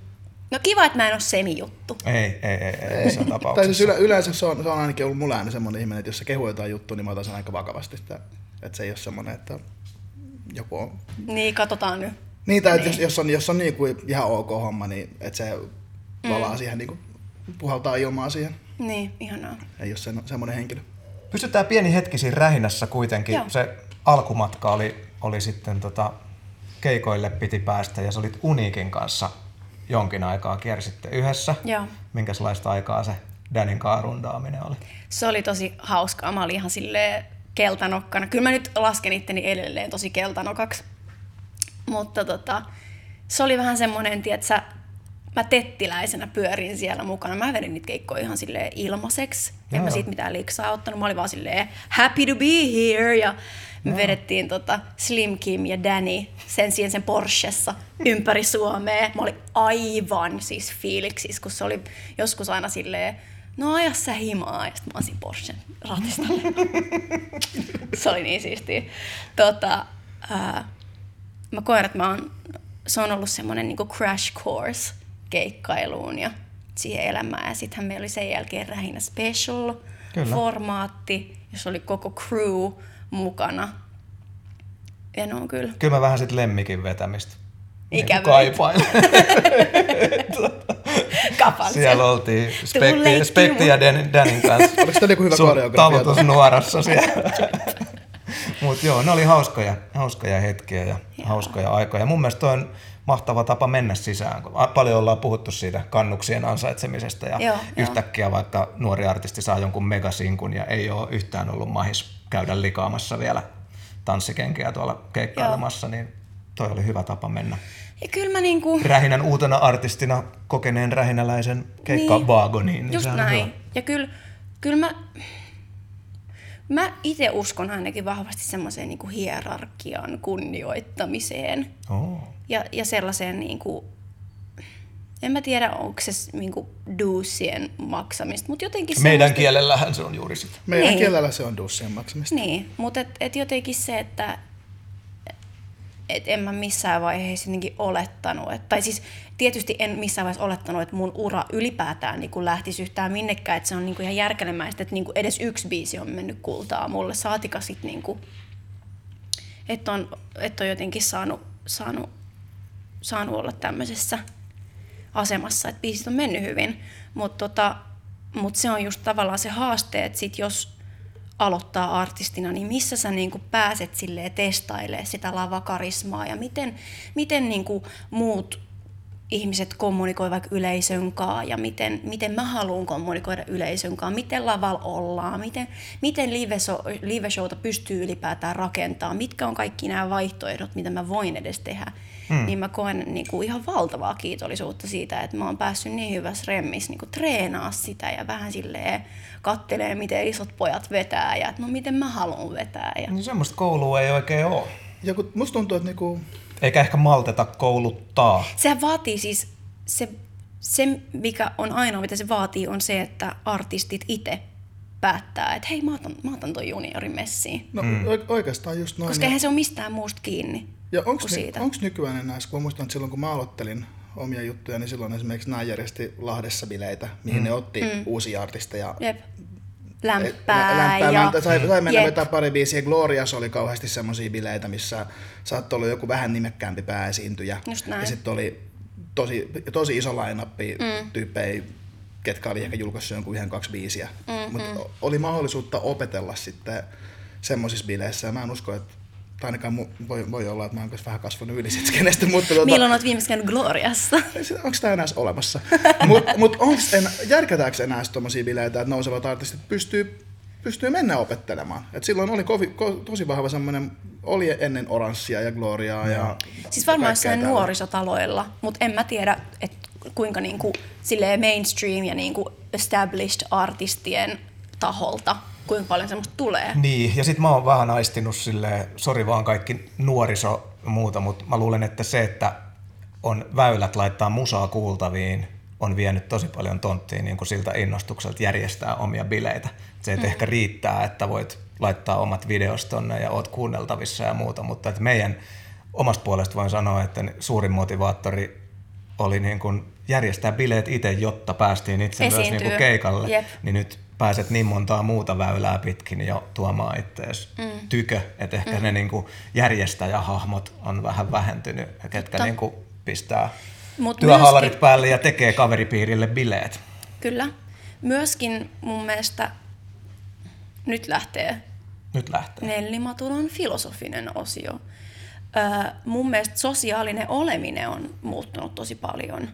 No kiva, että mä en ole semijuttu. Ei, ei, ei, ei missään Tai siis tapauksessa. yle, yleensä se on, se on ainakin ollut mulla aina semmoinen ihminen, että jos se kehuu jotain juttua, niin mä otan sen aika vakavasti. Että, että se ei ole semmoinen, että joku on... Niin, katsotaan nyt. Niin, tai niin. Jos, jos, on, jos on niin kuin ihan ok homma, niin että se valaa mm. siihen, niin kuin, puhaltaa ilmaa siihen. Niin, ihanaa. Ei ole sen, semmoinen henkilö. Pysytään pieni hetki siinä rähinässä kuitenkin. Joo. Se alkumatka oli, oli sitten tota, keikoille piti päästä ja sä olit Uniikin kanssa jonkin aikaa kiersitte yhdessä. Joo. Minkälaista aikaa se Danin kaa rundaaminen oli? Se oli tosi hauskaa. Mä olin ihan silleen keltanokkana. Kyllä mä nyt lasken itteni edelleen tosi keltanokaksi. Mutta tota, se oli vähän semmoinen, tietsä, mä tettiläisenä pyörin siellä mukana. Mä vedin niitä keikkoja ihan silleen ilmaiseksi. En mä siitä mitään liksaa ottanut. Mä olin vaan silleen happy to be here. Ja me vedettiin tota Slim Kim ja Danny sen siihen sen Porschessa ympäri Suomea. Mä olin aivan siis fiiliksissä, kun se oli joskus aina silleen, no aja sä himaa. Ja sitten mä olisin Porschen ratista. se oli niin siistiä. Tota, ää, mä koen, että mä oon, se on ollut semmoinen niin crash course keikkailuun ja siihen elämään. Ja sittenhän meillä oli sen jälkeen Rähinä Special Kyllä. formaatti, jossa oli koko crew mukana. Ja ne on kyllä Kyllä mä vähän sit lemmikin vetämistä Ikävöit. kaipailen. kapal. Siellä oltiin Spekti, Spekti ja Dan, Danin kanssa. Oliko teillä joku hyvä koreografia? talutus nuorassa siellä. Mutta joo, ne oli hauskoja, hauskoja hetkiä ja Joo. hauskoja aikoja. Mun mielestä toi on mahtava tapa mennä sisään. Paljon ollaan puhuttu siitä kannuksien ansaitsemisesta ja Joo, yhtäkkiä vaikka nuori artisti saa jonkun megasinkun ja ei ole yhtään ollut mahis käydä likaamassa vielä tanssikenkiä tuolla keikkailemassa, niin toi oli hyvä tapa mennä. Ja kyllä mä niinku... Rähinän uutena artistina kokeneen rähinäläisen keikkawaagoniin. Niin Just sehän on näin. hyvä. Ja kyllä, kyllä mä, mä itse uskon ainakin vahvasti semmoiseen niinku hierarkian kunnioittamiseen Oh. ja, ja sellaiseen niinku, en mä tiedä, onko se niinku duusien maksamista, mutta jotenkin Meidän semmoista- kielellähän se on juuri sitä. Meidän Niin. kielellä se on dussien maksamista. Niin, mutta et, et jotenkin se, että et en mä missään vaiheessa jotenkin olettanut, että, tai siis tietysti en missään vaiheessa olettanut, että mun ura ylipäätään niin lähtisi yhtään minnekään, että se on niin kuin ihan järkelemäistä, että niin kuin edes yksi biisi on mennyt kultaa mulle, saatika sit niin kuin, että on, että on jotenkin saanut, saanut, saanut olla tämmöisessä asemassa, että biisit on mennyt hyvin, mutta tota, mut se on just tavallaan se haaste, että sit jos aloittaa artistina, niin missä sä niinku pääset silleen testailemaan sitä lavakarismaa ja miten, miten niinku muut ihmiset kommunikoi vaikka yleisön kanssa ja miten, miten mä haluan kommunikoida yleisön kanssa, miten lavalla ollaan, miten, miten live, so, live showta pystyy ylipäätään rakentamaan, mitkä on kaikki nämä vaihtoehdot, mitä mä voin edes tehdä. Mm. Niin mä koen niin kuin ihan valtavaa kiitollisuutta siitä, että mä oon päässyt niin hyvässä remmissä niin kuin treenaa sitä ja vähän silleen kattelee, miten isot pojat vetää ja että no miten mä haluan vetää. Ja... Niin semmoista koulua ei oikein ole. Ja kun musta tuntuu, että niinku, Eikä ehkä malteta kouluttaa. Sehän vaatii siis, se, se mikä on ainoa mitä se vaatii on se, että artistit itse päättää, että hei mä otan, mä otan toi juniorin messiin. no mm. oikeastaan just noin. Koska ja- eihän se ole mistään muusta kiinni Ja onko kuin siitä. onks nykyään enää, kun mä muistan, että silloin kun mä aloittelin omia juttuja, niin silloin esimerkiksi nämä järjesti Lahdessa bileitä, mihin mm. ne otti mm. uusia artisteja. Jep. Lämpää, Lämpää, ja... ja... sai, sai mennä Jep. vetää pari biisiä. Glorias oli kauheasti semmoisia bileitä, missä saattoi olla joku vähän nimekkäämpi pääesiintyjä. Ja sitten oli tosi, tosi iso lainappi mm. tyyppejä, ketkä oli ehkä julkaissut jonkun yhden kaksi biisiä. Mm, Mutta oli mahdollisuutta opetella sitten semmoisissa bileissä. Ja mä en usko, että tai ainakaan mu- voi, voi olla, että mä oon vähän kasvanut yli siitä skenestä, mutta tuota, Milloin olet viimeksi käynyt Gloriassa? onko tämä enää olemassa? Mutta mut onks en, järkätäänkö enää tuommoisia bileitä, että nousevat artistit pystyy, pystyy mennä opettelemaan? Et silloin oli kovi, ko, tosi vahva semmoinen, oli ennen oranssia ja gloriaa ja Siis varmaan jossain nuorisotaloilla, mutta en mä tiedä, että kuinka niinku, mainstream ja niinku established artistien taholta, kuinka paljon semmoista tulee. Niin, ja sitten mä oon vähän aistinut silleen, sori vaan kaikki nuoriso ja muuta, mutta mä luulen, että se, että on väylät laittaa musaa kuultaviin, on vienyt tosi paljon tonttiin niin kuin siltä innostukselta järjestää omia bileitä. Se, että mm. ehkä riittää, että voit laittaa omat videos tonne ja oot kuunneltavissa ja muuta, mutta että meidän omasta puolesta voin sanoa, että suurin motivaattori oli niin kuin järjestää bileet itse, jotta päästiin itse myös niin kuin keikalle. Jep. Niin nyt pääset niin montaa muuta väylää pitkin jo tuomaan ittees mm. tykö, että ehkä mm. ne niin kuin järjestäjähahmot on vähän vähentynyt, ja ketkä niin kuin pistää Mut työhaalarit myöskin- päälle ja tekee kaveripiirille bileet. Kyllä. Myöskin mun mielestä nyt lähtee Nyt lähtee. Nelli Matulan filosofinen osio. Öö, mun mielestä sosiaalinen oleminen on muuttunut tosi paljon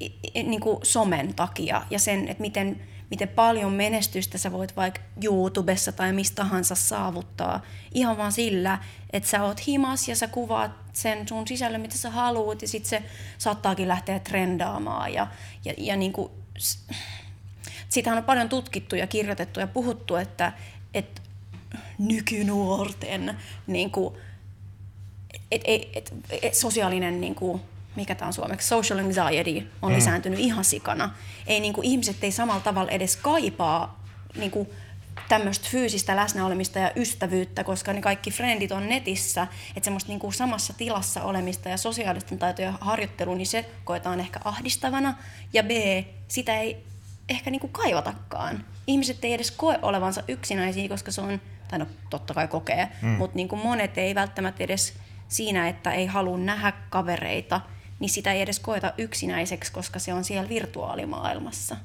i- niin kuin somen takia ja sen, että miten, miten paljon menestystä sä voit vaikka YouTubessa tai mistä tahansa saavuttaa. Ihan vaan sillä, että sä oot himas ja sä kuvaat sen sun sisällön, mitä sä haluat ja sit se saattaakin lähteä trendaamaan. Ja, ja, ja niin kuin, siitähän on paljon tutkittu ja kirjoitettu ja puhuttu, että, että nykynuorten niin kuin, et, et, et, et, sosiaalinen, niin kuin, mikä tämä on suomeksi, social anxiety on mm. lisääntynyt ihan sikana. Ei, niin kuin, ihmiset ei samalla tavalla edes kaipaa niin kuin, tämmöistä fyysistä läsnäolemista ja ystävyyttä, koska ne kaikki frendit on netissä, että semmoista niin kuin samassa tilassa olemista ja sosiaalisten taitojen harjoittelu, niin se koetaan ehkä ahdistavana, ja B, sitä ei ehkä niin kuin kaivatakaan. Ihmiset ei edes koe olevansa yksinäisiä, koska se on, tai no totta kai kokee, mm. mutta niin kuin monet ei välttämättä edes siinä, että ei halua nähdä kavereita, niin sitä ei edes koeta yksinäiseksi, koska se on siellä virtuaalimaailmassa.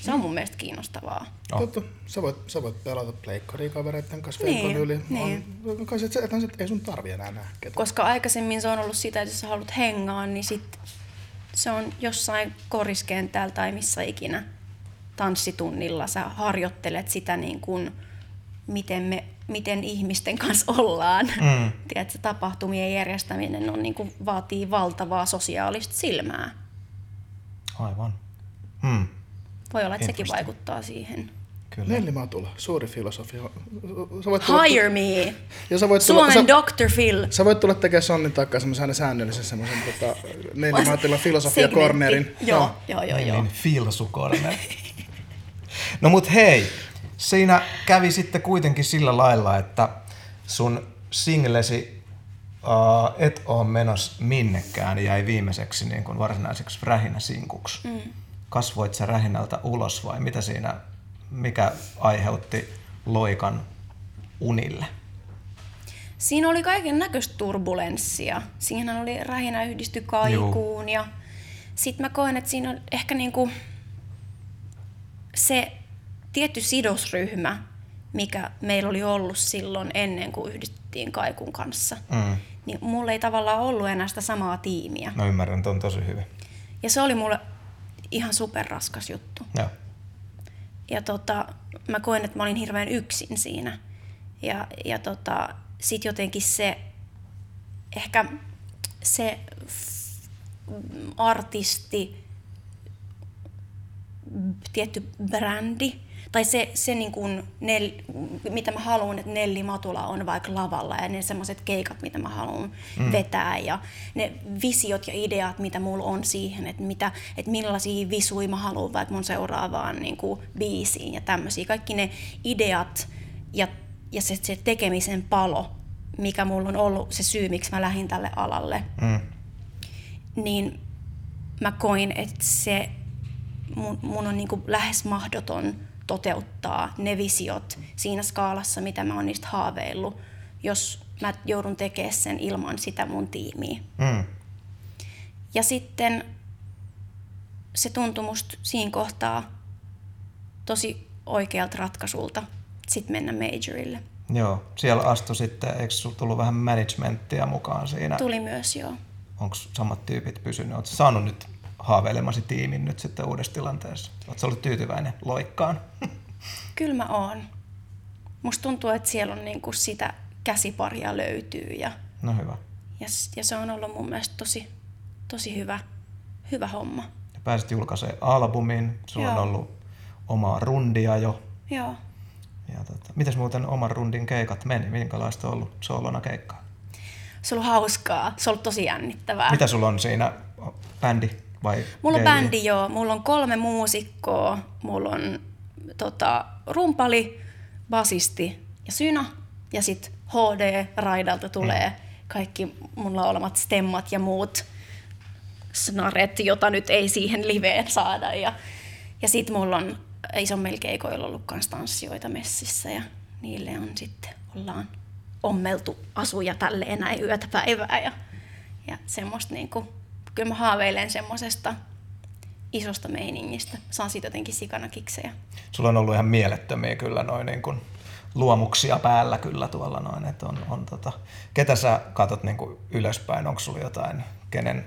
Se on mun mielestä kiinnostavaa. Oh. Totta, sä voit, sä voit pelata pleikkaria kavereiden kanssa Niin, yli. niin. On, kai se, että, että ei sun tarvi enää nähdä ketään. Koska aikaisemmin se on ollut sitä, että jos sä haluat hengaa, niin sit se on jossain koriskentällä tai missä ikinä tanssitunnilla. Sä harjoittelet sitä niin kuin, miten, me, miten ihmisten kanssa ollaan. Mm. Tiedätkö, tapahtumien järjestäminen on, niin kuin, vaatii valtavaa sosiaalista silmää. Aivan. Hmm. Voi olla, että sekin vaikuttaa siihen. Kyllä. Nelli Matula, suuri filosofia. Sä voit tulla, Hire me. ja sä voit tulla, Suomen sä, Dr. Phil. sä voit tulla tekemään Sonnin takaa semmoisen aina säännöllisen semmoisen tota, Nelli Matula filosofia Segmentti. cornerin. Joo, joo, joo. joo. Niin, filsukorne. no mut hei, siinä kävi sitten kuitenkin sillä lailla, että sun singlesi uh, Et oo menos minnekään jäi viimeiseksi niin kuin varsinaiseksi rähinäsinkuksi. Mm. Kasvoit sä rähinältä ulos vai mitä siinä, mikä aiheutti loikan unille? Siinä oli kaiken näköistä turbulenssia. Siinä oli rähinä yhdisty kaikuun ja sitten mä koen, että siinä on ehkä niinku se tietty sidosryhmä, mikä meillä oli ollut silloin ennen kuin yhdistettiin kaikun kanssa. Mm. Niin mulla ei tavallaan ollut enää sitä samaa tiimiä. Mä ymmärrän ton tosi hyvin. Ja se oli mulle ihan superraskas juttu. Joo. Ja tota, mä koen, että mä olin hirveän yksin siinä. Ja, ja tota, sit jotenkin se, ehkä se artisti, tietty brändi, tai se, se niin kuin nel, mitä mä haluan, että Nelli Matula on vaikka lavalla ja ne semmoiset keikat, mitä mä haluan mm. vetää ja ne visiot ja ideat, mitä mulla on siihen, että, mitä, että millaisia visuja mä haluan vaikka mun seuraavaan niin kuin biisiin ja tämmöisiä. Kaikki ne ideat ja, ja se, se tekemisen palo, mikä mulla on ollut se syy, miksi mä lähdin tälle alalle, Mm. niin mä koin, että se mun, mun on niin kuin lähes mahdoton toteuttaa ne visiot siinä skaalassa, mitä mä oon niistä haaveillut, jos mä joudun tekemään sen ilman sitä mun tiimiä. Mm. Ja sitten se tuntui musta siinä kohtaa tosi oikealta ratkaisulta sitten mennä majorille. Joo, siellä astui sitten, eikö sulla tullut vähän managementtia mukaan siinä? Tuli myös joo. Onko samat tyypit pysynyt? Oletko saanut nyt haaveilemasi tiimin nyt sitten uudessa tilanteessa? Oletko ollut tyytyväinen loikkaan? Kyllä mä oon. Musta tuntuu, että siellä on niinku sitä käsiparia löytyy ja, No hyvä. ja, ja se on ollut mun mielestä tosi, tosi hyvä, hyvä homma. Ja pääsit julkaisemaan albumin, sulla Joo. on ollut omaa rundia jo. Joo. Ja tota, mitäs muuten oman rundin keikat meni? Minkälaista on ollut soolona keikkaa? Se on ollut hauskaa. Se on ollut tosi jännittävää. Mitä sulla on siinä? Bändi vai Mulla on DJ? bändi joo. Mulla on kolme muusikkoa. Mulla on tota, rumpali, basisti ja synä. Ja sitten HD-raidalta tulee kaikki mun laulamat stemmat ja muut snaret, jota nyt ei siihen liveen saada. Ja, ja sitten mulla on isommilla keikoilla ollut kans tanssijoita messissä ja niille on sitten, ollaan ommeltu asuja tälleen näin yötä päivää ja, ja semmoista niinku, kyllä mä haaveilen semmosesta isosta meiningistä. Saan siitä jotenkin sikana kiksejä. Sulla on ollut ihan mielettömiä kyllä noin niin kuin luomuksia päällä kyllä tuolla noin, että on, on tota, ketä sä katot niin kuin ylöspäin, onko sulla jotain, kenen,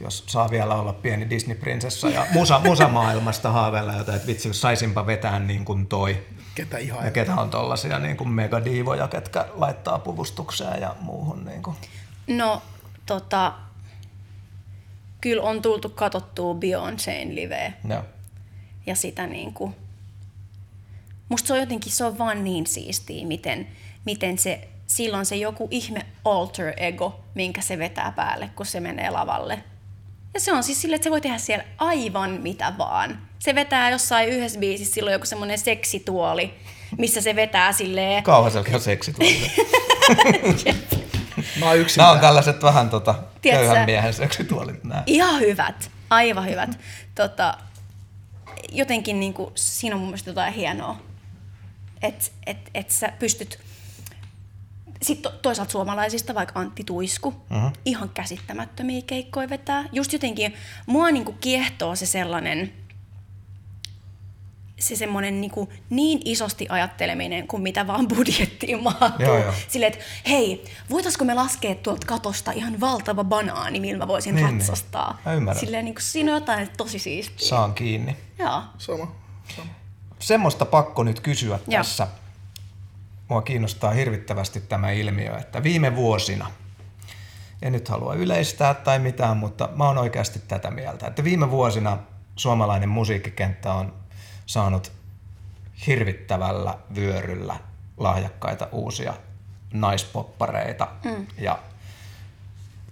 jos saa vielä olla pieni Disney-prinsessa ja musa, musamaailmasta haaveilla jotain, että vitsi, jos saisinpa vetää niin kuin toi. Ketä ihan Ja ketä on tollasia niin kuin megadiivoja, ketkä laittaa puvustukseen ja muuhun. Niin kuin. No, tota, kyllä on tultu katsottua Beyoncéin liveä Joo. ja sitä niin kuin, musta se on jotenkin, se on vaan niin siistiä, miten, miten se, silloin se joku ihme alter ego, minkä se vetää päälle, kun se menee lavalle. Ja se on siis silleen, että se voi tehdä siellä aivan mitä vaan. Se vetää jossain yhdessä biisissä silloin joku semmoinen seksituoli, missä se vetää silleen, Kauan selkeä seksi tuli. Mä oon yksin Nämä on tällaiset vähän tota, Tiedätkö köyhän miehen seksituolit. Nää. Ihan hyvät, aivan hyvät. Tota, jotenkin niin kuin, siinä on mun mielestä jotain hienoa, että et, et sä pystyt... Sitten toisaalta suomalaisista, vaikka Antti Tuisku, uh-huh. ihan käsittämättömiä keikkoja vetää. Just jotenkin, mua niin kuin kiehtoo se sellainen, se semmoinen niin, kuin niin isosti ajatteleminen kuin mitä vaan budjettiin mahtuu. Joo, joo. Silleen, että hei, voitaisiko me laskea tuolta katosta ihan valtava banaani, millä mä voisin Niin, niin, niin. ratsastaa. Mä ymmärrän. Silleen, niin kuin, siinä on jotain tosi siistiä. Saan kiinni. Joo. Sama. sama. Semmoista pakko nyt kysyä Joo. tässä. Mua kiinnostaa hirvittävästi tämä ilmiö, että viime vuosina, en nyt halua yleistää tai mitään, mutta mä oon oikeasti tätä mieltä, että viime vuosina suomalainen musiikkikenttä on saanut hirvittävällä vyöryllä lahjakkaita uusia naispoppareita. Mm. Ja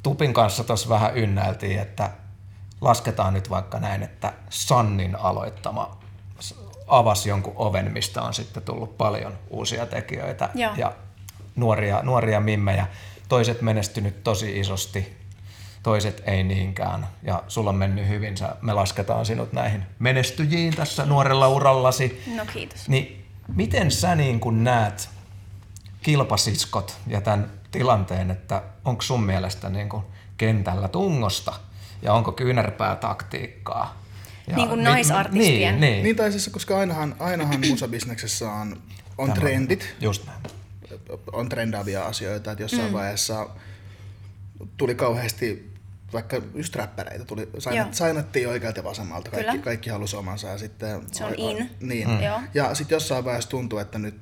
Tupin kanssa tuossa vähän ynnäiltiin, että lasketaan nyt vaikka näin, että Sannin aloittama avasi jonkun oven, mistä on sitten tullut paljon uusia tekijöitä Joo. ja nuoria, nuoria mimmejä. Toiset menestynyt tosi isosti, toiset ei niinkään. Ja sulla on mennyt hyvin, sä, me lasketaan sinut näihin menestyjiin tässä nuorella urallasi. No kiitos. Niin miten sä niin kun näet kilpasiskot ja tämän tilanteen, että onko sun mielestä niin kun kentällä tungosta ja onko kyynärpää taktiikkaa? Ja Niin kuin naisartistien. Niin, niin. Niin tai siis, koska ainahan, ainahan musabisneksessä on, on Tämä- trendit, Just näin. on trendaavia asioita, että jossain mm. vaiheessa tuli kauheasti vaikka just räppäreitä, tuli, sainat, sainattiin oikealta ja vasemmalta, kaikki, Kyllä. kaikki halusi omansa ja sitten... Se on in. Niin, Mm. Joo. ja sitten jossain vaiheessa tuntuu, että nyt,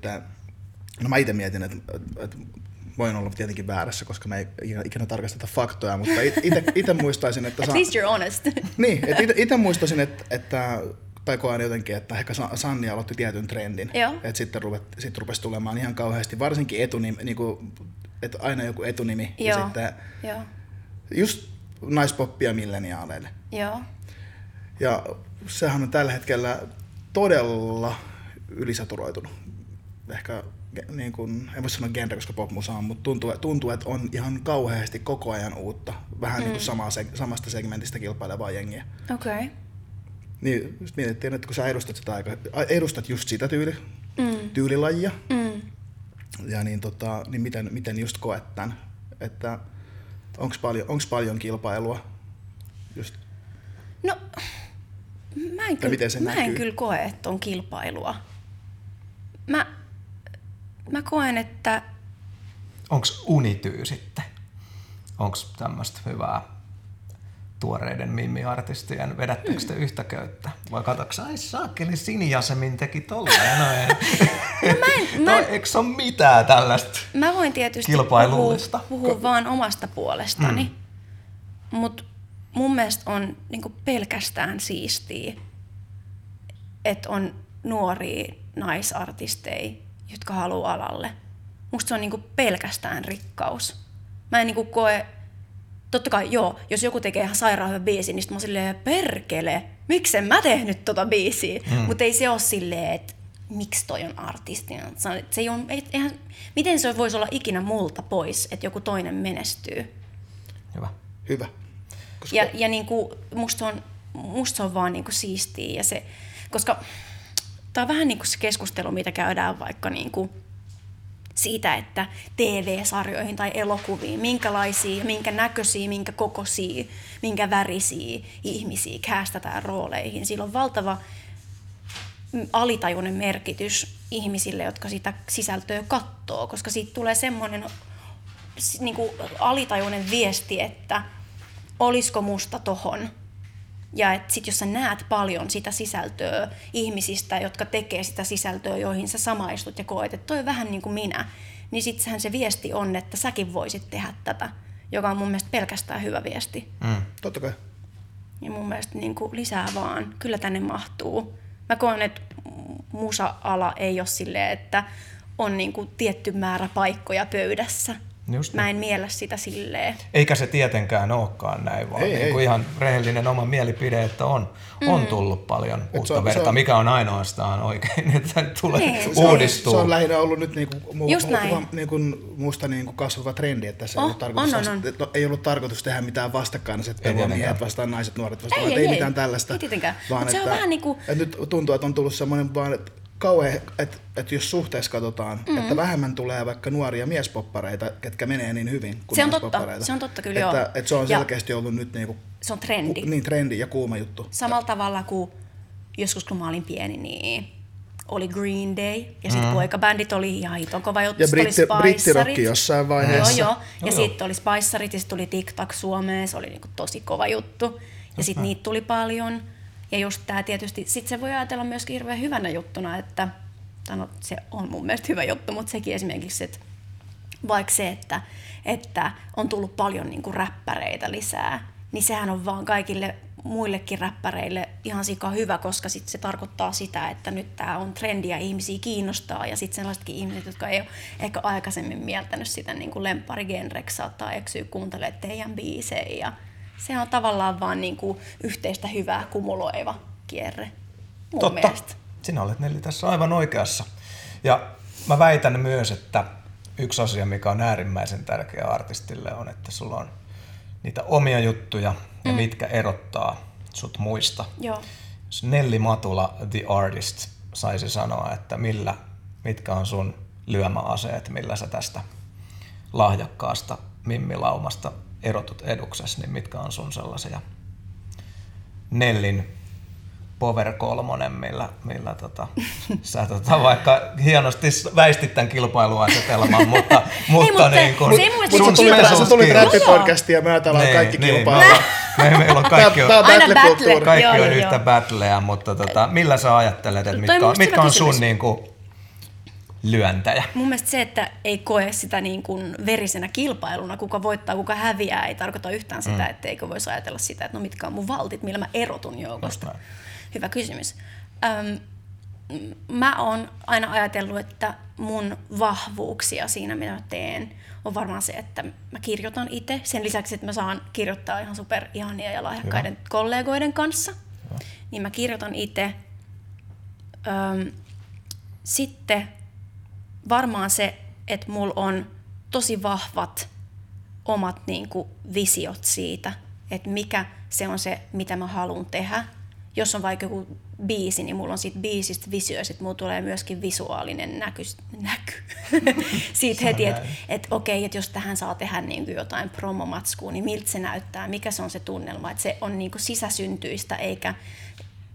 no mä itse mietin, että, että voin olla tietenkin väärässä, koska me ei ikinä, tarkasteta faktoja, mutta itse muistaisin, että... At sa- least you're honest. niin, että itse muistaisin, että, että tai koen jotenkin, että ehkä Sa- Sanni aloitti tietyn trendin. Joo. Että sitten rupet, sit rupesi tulemaan ihan kauheasti, varsinkin etunimi, niin kuin, että aina joku etunimi. Ja Joo. sitten Joo. just naispoppia milleniaaleille. Joo. Ja sehän on tällä hetkellä todella ylisaturoitunut. Ehkä niin kuin, en voi sanoa genre, koska popmusa on, mutta tuntuu, tuntuu, että on ihan kauheasti koko ajan uutta. Vähän mm. niin kuin samaa, samasta segmentistä kilpailevaa jengiä. Okei. Okay. Niin just mietittiin, että kun sä edustat, sitä aika, edustat just sitä tyyli, mm. tyylilajia, Mm. Ja niin, tota, niin miten, miten just koet tämän, että onko paljon, onks paljon kilpailua just No, mä en, Ja miten se kyllä, mä en kyllä koe, että on kilpailua. Mä, mä koen, että Onko unityy sitten? Onko tämmöistä hyvää tuoreiden mimmiartistien, vedättekö te yhtä köyttä? Vai katsoks, ai saakeli Sinijasemin teki tolleen noin. No mä en, mä, Toi, eikö se ole mitään tällaista? mä voin tietysti Kilpailullista. puhua, puhua vaan omasta puolestani, mm. mutta mun mielestä on niinku pelkästään siistiä, että on nuoria naisartisteja, jotka haluaa alalle. Musta se on niinku pelkästään rikkaus. Mä en niinku koe, totta kai joo, jos joku tekee ihan sairaan hyvän biisin, niin sit mä oon silleen, perkele, miksen mä tehnyt tota biisiä? Mm. Mutta ei se ole silleen, että miksi toi on artistina. Se ei on, ei- eihän, miten se voisi olla ikinä multa pois, että joku toinen menestyy? Hyvä. hyvä? Koska Ja, ja niin kuin, musta, on, musta se on vaan niin kuin siistiä. Ja se, koska tämä on vähän niin kuin se keskustelu, mitä käydään vaikka niin kuin siitä, että TV-sarjoihin tai elokuviin, minkälaisia, minkä näköisiä, minkä kokoisia, minkä värisiä ihmisiä käästetään rooleihin. Sillä on valtava mm, alitajuinen merkitys ihmisille, jotka sitä sisältöä katsoo, koska siitä tulee semmoinen niin alitajuinen viesti, että olisiko musta tohon. Ja että sit jos sä näet paljon sitä sisältöä ihmisistä, jotka tekee sitä sisältöä, joihin sä samaistut ja koet, että toi on vähän niin kuin minä, niin sittenhän se viesti on, että säkin voisit tehdä tätä, joka on mun mielestä pelkästään hyvä viesti. Mm. Totta kai. Ja mun mielestä niin kuin lisää vaan, kyllä tänne mahtuu. Mä koen, että musa-ala ei ole silleen, että on niin kuin tietty määrä paikkoja pöydässä. Just Mä niin. en miellä sitä silleen. Eikä se tietenkään olekaan näin, vaan Ei, niin ei. kuin ihan rehellinen oma mielipide, että on, Mm. on tullut paljon uutta se on- verta, se on- mikä on ainoastaan oikein, että tulee Niin. Se on, uudistuu. se on lähinnä ollut nyt niinku, mu, Just näin. mu, niinku, musta niinku kasvava trendi, että se ei, Oh, ollut tarkoitus, on, on, on. että ei ollut tarkoitus tehdä mitään vastakkainasettelua, miehet vastaan naiset, nuoret vastaan, Ei, ei, ei, ei, ei. mitään tällaista. Ei tietenkään. Vaan se on että, vähän niinku- että nyt tuntuu, että on tullut semmoinen vaan, että kauhean, että, että jos suhteessa katsotaan, mm. että vähemmän tulee vaikka nuoria miespoppareita, ketkä menee niin hyvin kuin Se on totta. Se on totta kyllä, että, joo. Että se on Ja- selkeästi ollut nyt niinku, Se on trendi. ku, niin trendi ja kuuma juttu. Samalla tavalla kuin joskus kun mä olin pieni, niin oli Green Day ja sitten mm. poikabändit oli ihan hiton kova juttu. Ja britti- brittirokki jossain vaiheessa. Joo, joo. Ja sitten oli Spicerit ja sitten tuli TikTok Suomeen, se oli niinku tosi kova juttu. Ja sitten niitä tuli paljon. Ja just tämä tietysti, sitten se voi ajatella myöskin hirveän hyvänä juttuna, että, tai no, se on mun mielestä hyvä juttu, mutta sekin esimerkiksi, että vaikka se, että, että on tullut paljon niin kuin räppäreitä lisää, niin sehän on vaan kaikille muillekin räppäreille ihan sika hyvä, koska sit se tarkoittaa sitä, että nyt tämä on trendi ja ihmisiä kiinnostaa. Ja sitten sellaisetkin ihmiset, jotka ei ole ehkä aikaisemmin mieltänyt sitä niin kuin lempparigenreksi, saattaa eksyä kuuntelemaan teidän biisejä. Ja se on tavallaan vaan niin kuin yhteistä hyvää kumuloiva kierre mun Totta. mielestä. Sinä olet Nelli tässä aivan oikeassa. Ja mä väitän myös, että yksi asia, mikä on äärimmäisen tärkeä artistille, on, että sulla on niitä omia juttuja ja mm. mitkä erottaa sut muista. Joo. Jos Nelli Matula, The Artist, saisi sanoa, että millä, mitkä on sun lyömäaseet, millä sä tästä lahjakkaasta mimmilaumasta erotut eduksessa, niin mitkä on sun sellaisia Nellin Power kolmonen, millä, millä tota, sä tota, vaikka hienosti väistit tämän kilpailuasetelman, mutta, mutta, mutta niin kun, se ei mielestä sun se Sä tulit, räppipodcastiin ja me täällä on kaikki niin, kilpailua. Me, me, meillä on kaikki, on Aina battle-kulttuuri. battle. kaikki Joo, on joo, yhtä joo. battleja, mutta tota, millä sä ajattelet, että mitkä mitkä on sun niin kuin, lyöntäjä? Mun mielestä se, että ei koe sitä niin kuin verisenä kilpailuna, kuka voittaa, kuka häviää, ei tarkoita yhtään sitä, mm. etteikö voisi ajatella sitä, että no mitkä on mun valtit, millä mä erotun joukosta. Hyvä kysymys. Öm, mä oon aina ajatellut, että mun vahvuuksia siinä, mitä mä teen, on varmaan se, että mä kirjoitan itse. Sen lisäksi, että mä saan kirjoittaa ihan super ihania ja lahjakkaiden kollegoiden kanssa. Niin mä kirjoitan itse. Öm, sitten varmaan se, että mulla on tosi vahvat omat niin kuin, visiot siitä, että mikä se on se, mitä mä haluan tehdä. Jos on vaikka joku biisi, niin mulla on siitä biisistä visio, ja sitten mulla tulee myöskin visuaalinen näky, näky. siitä heti, että et, okei, että jos tähän saa tehdä niin kuin jotain promomatskua, niin miltä se näyttää, mikä se on se tunnelma, että se on niin kuin sisäsyntyistä, eikä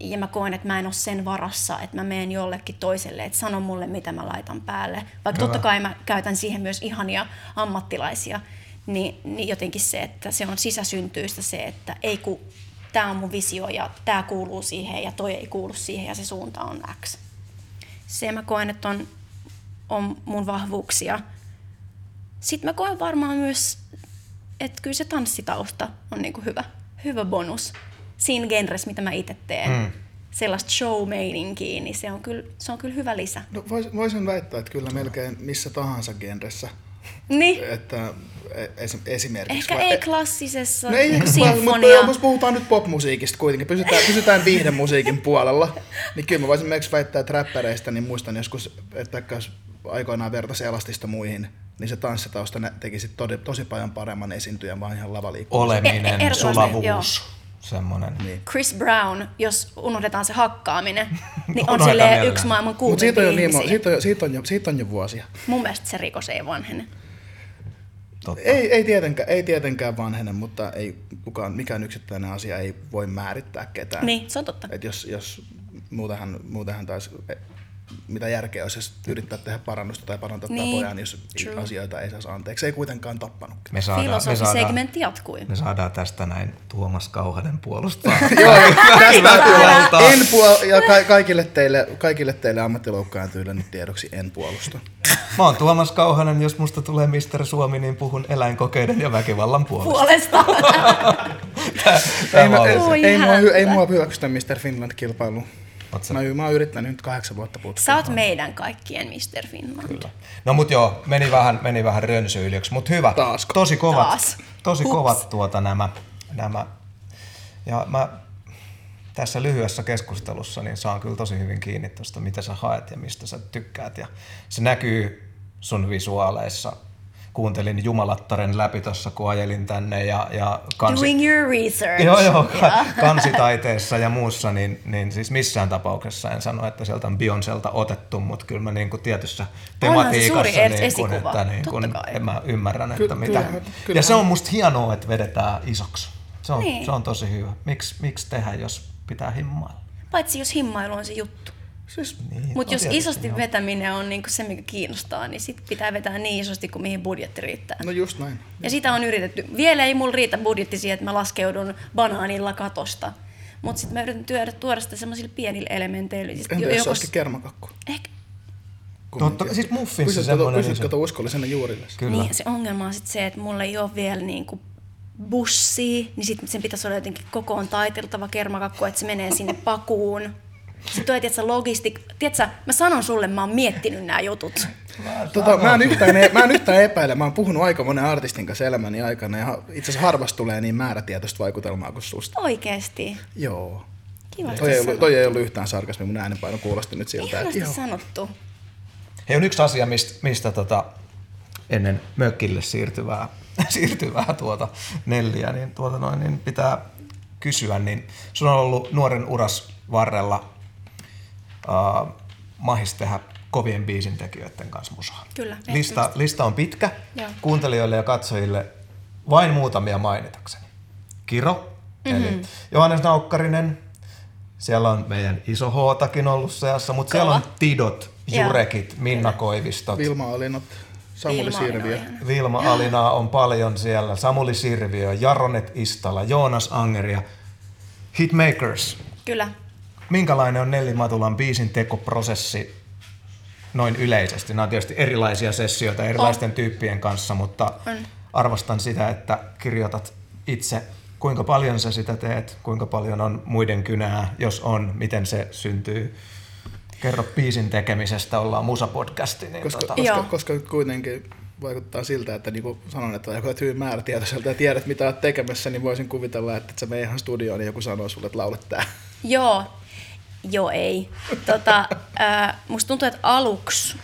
ja mä koen, että mä en ole sen varassa, että mä menen jollekin toiselle, että sano mulle, mitä mä laitan päälle. Vaikka totta kai mä käytän siihen myös ihania ammattilaisia, niin, niin jotenkin se, että se on sisäsyntyistä se, että ei kun tämä on mun visio ja tämä kuuluu siihen ja toi ei kuulu siihen ja se suunta on X. Se mä koen, että on, on mun vahvuuksia. Sitten mä koen varmaan myös, että kyllä se tanssitausta on niinku hyvä, hyvä bonus siinä genres, mitä mä itse teen. Mm. Sellaista show-meininkiä, niin se on kyllä, se on kyllä hyvä lisä. No, vois- voisin väittää, että kyllä melkein missä tahansa genressä. Niin, Että es, esimerkiksi... ehkä vai- ei klassisessa No ei, mutta, sinfonia. mutta puhutaan nyt popmusiikista kuitenkin, pysytään, pysytään viihdemusiikin puolella, niin kyllä mä voisin myös väittää, että räppäreistä, niin muistan joskus, että jos aikoinaan vertaisi elastista muihin, niin se tanssitausta nä- tekisi tosi, tosi paljon paremman esiintyjän vaan ihan lavaliikkumisen. Oleminen, E- e- sulavuus, semmoinen. Niin. Chris Brown, jos unohdetaan se hakkaaminen, niin on silleen mielellään. yksi maailman Mutta siitä, kuumimpia on jo niin, siitä, on, jo- siitä, on jo, siitä on jo vuosia. Mun mielestä se rikos ei vanhene. Totta. Ei, ei, tietenkään, ei tietenkään vanhene, mutta ei kukaan, mikään yksittäinen asia ei voi määrittää ketään. Niin, se on totta. Et jos, jos muutenhan, muutenhan taas, e, mitä järkeä olisi, jos yrittää tehdä parannusta tai parantaa Niin, niin, tapojaan, jos true. asioita ei saisi anteeksi. Ei kuitenkaan tappanut. Me saadaan, me, saadaan, Filosofisegmentti jatkui. me saadaan tästä näin Tuomas Kauhanen puolustaa. Joo, tästä en puol- ja ka- kaikille teille, kaikille teille ammattiloukkaantyille nyt tiedoksi en puolusta. Mä oon Tuomas Kauhanen, jos musta tulee Mister Suomi, niin puhun eläinkokeiden ja väkivallan puolesta. Puolesta. Tää ei, mä, ei, ei, mua, ei mua hyväksytä Mr. Finland-kilpailuun. Sä- Mä, mä oon yrittänyt nyt kahdeksan vuotta putkeen. Sä oot meidän kaikkien Mr. Finland. Kyllä. No mut joo, meni vähän, meni vähän rönsyilyksi, mut hyvä. Taasko? Tosi kovat, Taas. tosi Hups. kovat tuota nämä, nämä. Ja mä tässä lyhyessä keskustelussa niin saan kyllä tosi hyvin kiinni tuosta, mitä sä haet ja mistä sä tykkäät. Ja se näkyy sun visuaaleissa. Kuuntelin Jumalattaren läpi tuossa, kun ajelin tänne ja, ja kansi, Doing your research. Joo, joo, ka- Joo. kansitaiteessa ja muussa, niin, niin siis missään tapauksessa en sano, että sieltä on Beyoncelta otettu, mutta kyllä mä niin kuin tietyssä tematiikassa suuri niin kuin, esikuva, että niin kuin, en mä ymmärrän, Ky- että mitä. kyllä- ja kyllähän- se on musta hienoa, että vedetään isoksi. Se on, Niin. se on tosi hyvä. Miks, miksi tehdä, jos pitää himmailla? Paitsi jos himmailu on se juttu. Siis, Niin, Mutta jos tietysti, isosti joo. vetäminen on niinku se, mikä kiinnostaa, niin sit pitää vetää niin isosti kuin mihin budjetti riittää. no just näin. Ja sitä on yritetty. Vielä ei mulla riitä budjetti siihen, että mä laskeudun banaanilla katosta. Mutta sitten mä yritän työdä, tuoda sitä semmoisilla pienillä elementeillä. Siis Entä jo- jos se joko- olisikin kermakakku? Ehkä, Totta, siis muffinsi Pysytkö, semmoinen, pysytkö niin tuon uskollisena juurille? Kyllä. niin, se ongelma on sit se, että mulla ei ole vielä niinku bussiin, niin sitten sen pitäisi olla jotenkin kokoon taiteltava kermakakku, että se menee sinne pakuun. Sitten tulee, tiedätkö, logistik... Tiedätkö, mä sanon sulle, mä oon miettinyt nämä jutut. Tota, mä, en yhtään, mä en yhtään epäile. Mä oon puhunut aika monen artistin kanssa elämäni aikana ja itse asiassa harvasta tulee niin määrätietoista vaikutelmaa kuin susta. Oikeesti. Joo. Kiva, Toi ei, ollut, toi ei ollut yhtään sarkasmi, mun äänenpaino kuulosti nyt siltä. Ihanasti joo. sanottu. Hei, on yksi asia, mistä, mistä tota, ennen mökille siirtyvää, siirtyvää tuota Nelliä, niin, tuota noin, niin pitää kysyä, niin sun on ollut nuoren uras varrella uh, mahis tehdä kovien biisin tekijöiden kanssa musaa. Kyllä, Lista, lista on pitkä. Joo. Kuuntelijoille ja katsojille vain muutamia mainitakseni. Kiro, mm-hmm. eli Johannes Naukkarinen, siellä on meidän iso Hootakin ollut seassa, mutta siellä on. Tidot, Joo. Jurekit, Minna Koivistot, Vilma Alinot, Samuli Vilma Alina Sirviö. Vilma Alinaa on paljon siellä, Samuli Sirviö, Jaronet Istala, Joonas Angeria, Hitmakers. Kyllä. Minkälainen on Nelli Matulan biisin tekoprosessi noin yleisesti? Nämä on tietysti erilaisia sessioita erilaisten tyyppien kanssa, mutta On. arvostan sitä, että kirjoitat itse. Kuinka paljon sä sitä teet? Kuinka paljon on muiden kynää? Jos on, miten se syntyy? Kerro biisin tekemisestä, ollaan musapodcasti. Niin Koska, tota, koska, koska kuitenkin vaikuttaa siltä, että niin kuin sanon, että olet hyvin määrätietoiselta ja tiedät, mitä olet tekemässä, niin voisin kuvitella, että mene ihan studioon ja joku sanoo sulle, että laulat tää. Joo. Joo, ei. Tota, ää, musta tuntuu, että aluksi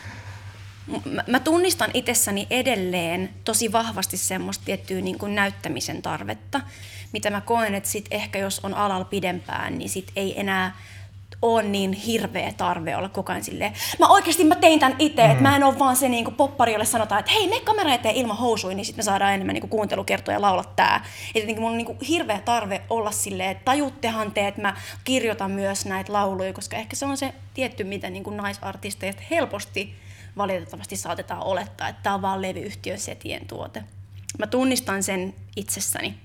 mä, mä tunnistan itsessäni edelleen tosi vahvasti semmoista tiettyä niin kuin näyttämisen tarvetta, mitä mä koen, että sit ehkä jos on alalla pidempään, niin sit ei enää ole niin hirveä tarve olla koko ajan silleen, mä oikeasti mä tein tän itse, mm. että mä en ole vaan se niin poppari, jolle sanotaan, että hei, me kamera eteen ilman housuja, niin sitten me saadaan enemmän niin kuuntelukertoja ja laulaa tää. Et jotenkin mulla on niin hirveä tarve olla silleen, että tajuttehan te, että mä kirjoitan myös näitä lauluja, koska ehkä se on se tietty, mitä niin naisartisteista helposti valitettavasti saatetaan olettaa, että tämä on vaan levyyhtiön setien tuote. Mä tunnistan sen itsessäni,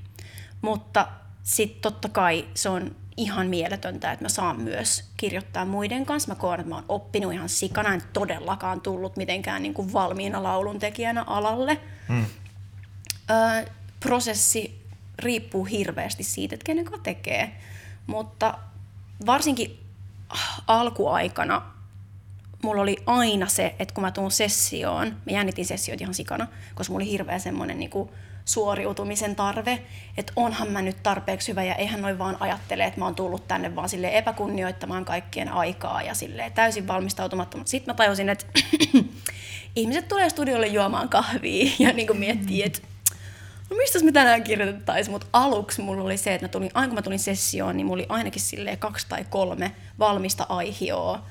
mutta sitten totta kai se on ihan mieletöntä, että mä saan myös kirjoittaa muiden kanssa. Mä koen, että mä oon oppinut ihan sikana, en todellakaan tullut mitenkään niin kuin valmiina lauluntekijänä alalle. Hmm. Ö, prosessi riippuu hirveästi siitä, että kenen kanssa tekee. Mutta varsinkin alkuaikana mulla oli aina se, että kun mä tuun sessioon, mä jännitin sessioita ihan sikana, koska mulla oli hirveä semmoinen niinku suoriutumisen tarve, että onhan mä nyt tarpeeksi hyvä ja eihän noin vaan ajattele, että mä oon tullut tänne vaan sille epäkunnioittamaan kaikkien aikaa ja sille täysin valmistautumatta. Mutta sitten mä tajusin, että ihmiset tulee studiolle juomaan kahvia ja niinku miettii, että no mistä me tänään kirjoitettaisiin, mutta aluksi mulla oli se, että mä tulin, aina kun mä tulin sessioon, niin mulla oli ainakin silleen kaksi tai kolme valmista aihioa,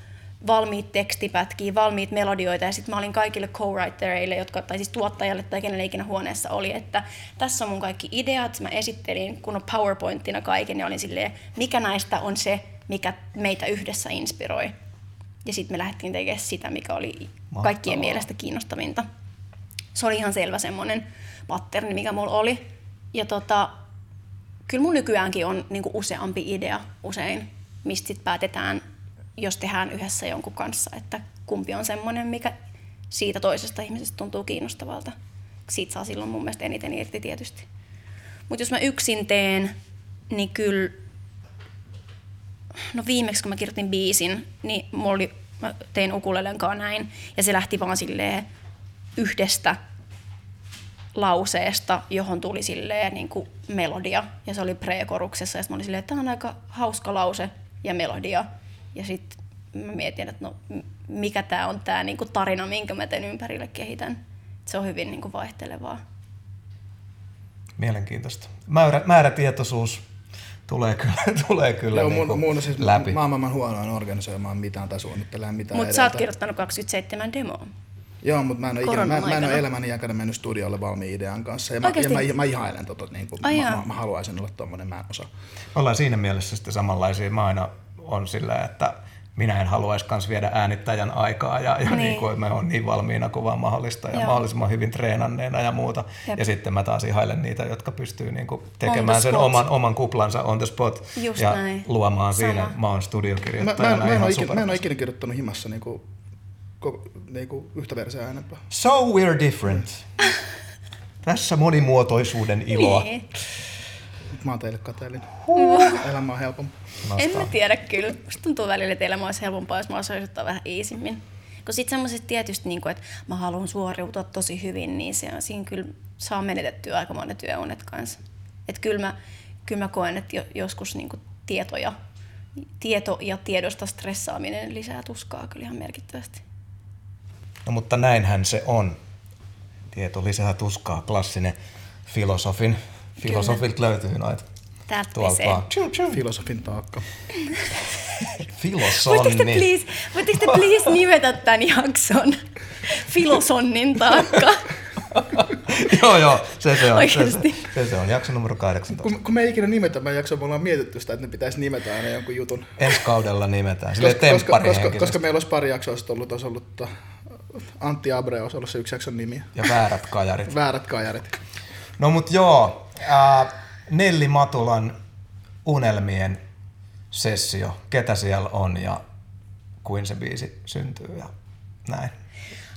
valmiit tekstipätkiä, valmiit melodioita ja sitten mä olin kaikille co-writereille, jotka, tai siis tuottajalle tai kenelle ikinä huoneessa oli, että tässä on mun kaikki ideat, mä esittelin kun on PowerPointina kaiken ja olin silleen, mikä näistä on se, mikä meitä yhdessä inspiroi. Ja sitten me lähdettiin tekemään sitä, mikä oli Mahtavaa. kaikkien mielestä kiinnostavinta. Se oli ihan selvä semmoinen patterni, mikä mulla oli. Ja tota, kyllä mun nykyäänkin on niinku useampi idea usein, mistä sit päätetään, jos tehdään yhdessä jonkun kanssa, että kumpi on semmoinen, mikä siitä toisesta ihmisestä tuntuu kiinnostavalta. Siitä saa silloin mun mielestä eniten irti tietysti. Mutta jos mä yksin teen, niin kyllä no viimeksi kun mä kirjoitin biisin, niin mulla oli, mä tein ukulelen näin, ja se lähti vaan silleen yhdestä lauseesta, johon tuli silleen niin kuin melodia, ja se oli prekoruksessa, ja mä olin silleen, että tämä on aika hauska lause ja melodia, ja sitten mä mietin, että no mikä tämä on tämä niin kuin tarina, minkä mä teen ympärille kehitän. Se on hyvin niin kuin vaihtelevaa. Mielenkiintoista. Määrä, määrätietoisuus tulee kyllä, tulee kyllä Joo, niin mun, mun siis läpi. mä oon maailman huonoin organisoimaan mitään tai suunnittelemaan mitään Mutta sä oot kirjoittanut 27 demoa. Joo, mutta mä en ole, ikinä, mä, mä en ole elämäni aikana mennyt studiolle valmiin idean kanssa. Ja mä, ja mä, mä ihailen tota, niin kuin, mä, mä, mä, haluaisin olla tommonen, mä en osaa. Ollaan siinä mielessä sitten samanlaisia. Mä aina on sillä, että minä en haluaisi kans viedä äänittäjän aikaa ja, ja Niin. niin. kuin me on niin valmiina kuin vaan mahdollista ja Joo. mahdollisimman hyvin treenanneena ja muuta. Jep. Ja sitten mä taas ihailen niitä, jotka pystyy niin kuin tekemään sen oman, oman kuplansa on the spot Just ja näin. luomaan Sama. siinä. Mä oon Mä, mä, studiokirjoittajana mä, en, ihan ikinä, mä en ole ikinä kirjoittanut himassa niinku, ko, niinku yhtä versiä enempää. So we're different. Tässä monimuotoisuuden iloa. Niin. Mä oon teille kateellinen. Elämä on helpompi. En mä tiedä kyllä. Musta tuntuu välillä, että elämä olisi helpompaa, jos mä osaisin ottaa vähän iisimmin. Kun sitten semmoisesta tietysti, niin että mä haluan suoriutua tosi hyvin, niin se, siinä kyllä saa menetettyä aika monen työunet kanssa. Että kyllä mä, kyllä mä koen, että jo, joskus niin tietoja, tieto ja tiedosta stressaaminen lisää tuskaa kyllä ihan merkittävästi. No mutta näinhän se on. Tieto lisää tuskaa, klassinen filosofin. Filosofilta löytyy noita. Tuolta. Filosofin taakka. Voitteko te, Filosonni. please, voitteko te please nimetä tämän jakson Filosonnin taakka? joo, joo, se se on. Se, se, se, se on jakso numero 18. Kun, kun me ei ikinä nimetä, mä jakson, me ollaan mietitty sitä, että ne pitäisi nimetä aina jonkun jutun. Ensi kaudella nimetään. Silleen Koska, koska, koska, koska meillä olisi pari jaksoa sitten ollut, olisi ollut tota, Antti Abre olisi ollut se yksi jakson nimi. Ja väärät kajarit. Väärät kajarit. No mut joo, ää, Nelli Matulan unelmien sessio, ketä siellä on ja kuin se biisi syntyy ja näin.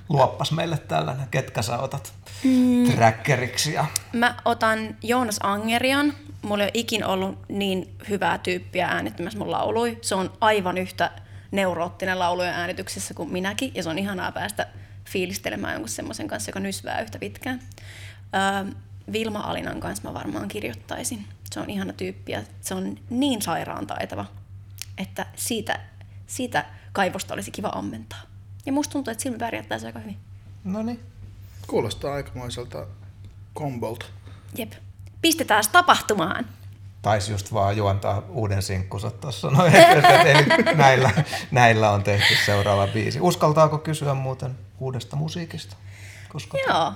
Luoppas meille tällainen, ketkä sä otat mm. trackeriksi ja Mä otan Joonas Angerian. Mulla ei ole ikin ollut niin hyvää tyyppiä äänittämässä mun laului. Se on aivan yhtä neuroottinen laulujen äänityksessä kuin minäkin, ja se on ihanaa päästä fiilistelemään jonkun semmoisen kanssa, joka nysvää yhtä pitkään. Öö, Vilma Alinan kanssa mä varmaan kirjoittaisin. Se on ihana tyyppi ja se on niin sairaan taitava, että siitä, siitä kaivosta olisi kiva ammentaa. Ja musta tuntuu, että silmi pärjättäisi aika hyvin. no niin. Kuulostaa aikamoiselta kombolta. Jep. Pistetään tapahtumaan. Taisi just vaan juontaa uuden sinkkunsa tuossa. No, eli näillä, näillä on tehty seuraava biisi. Uskaltaako kysyä muuten uudesta musiikista? Koska Joo.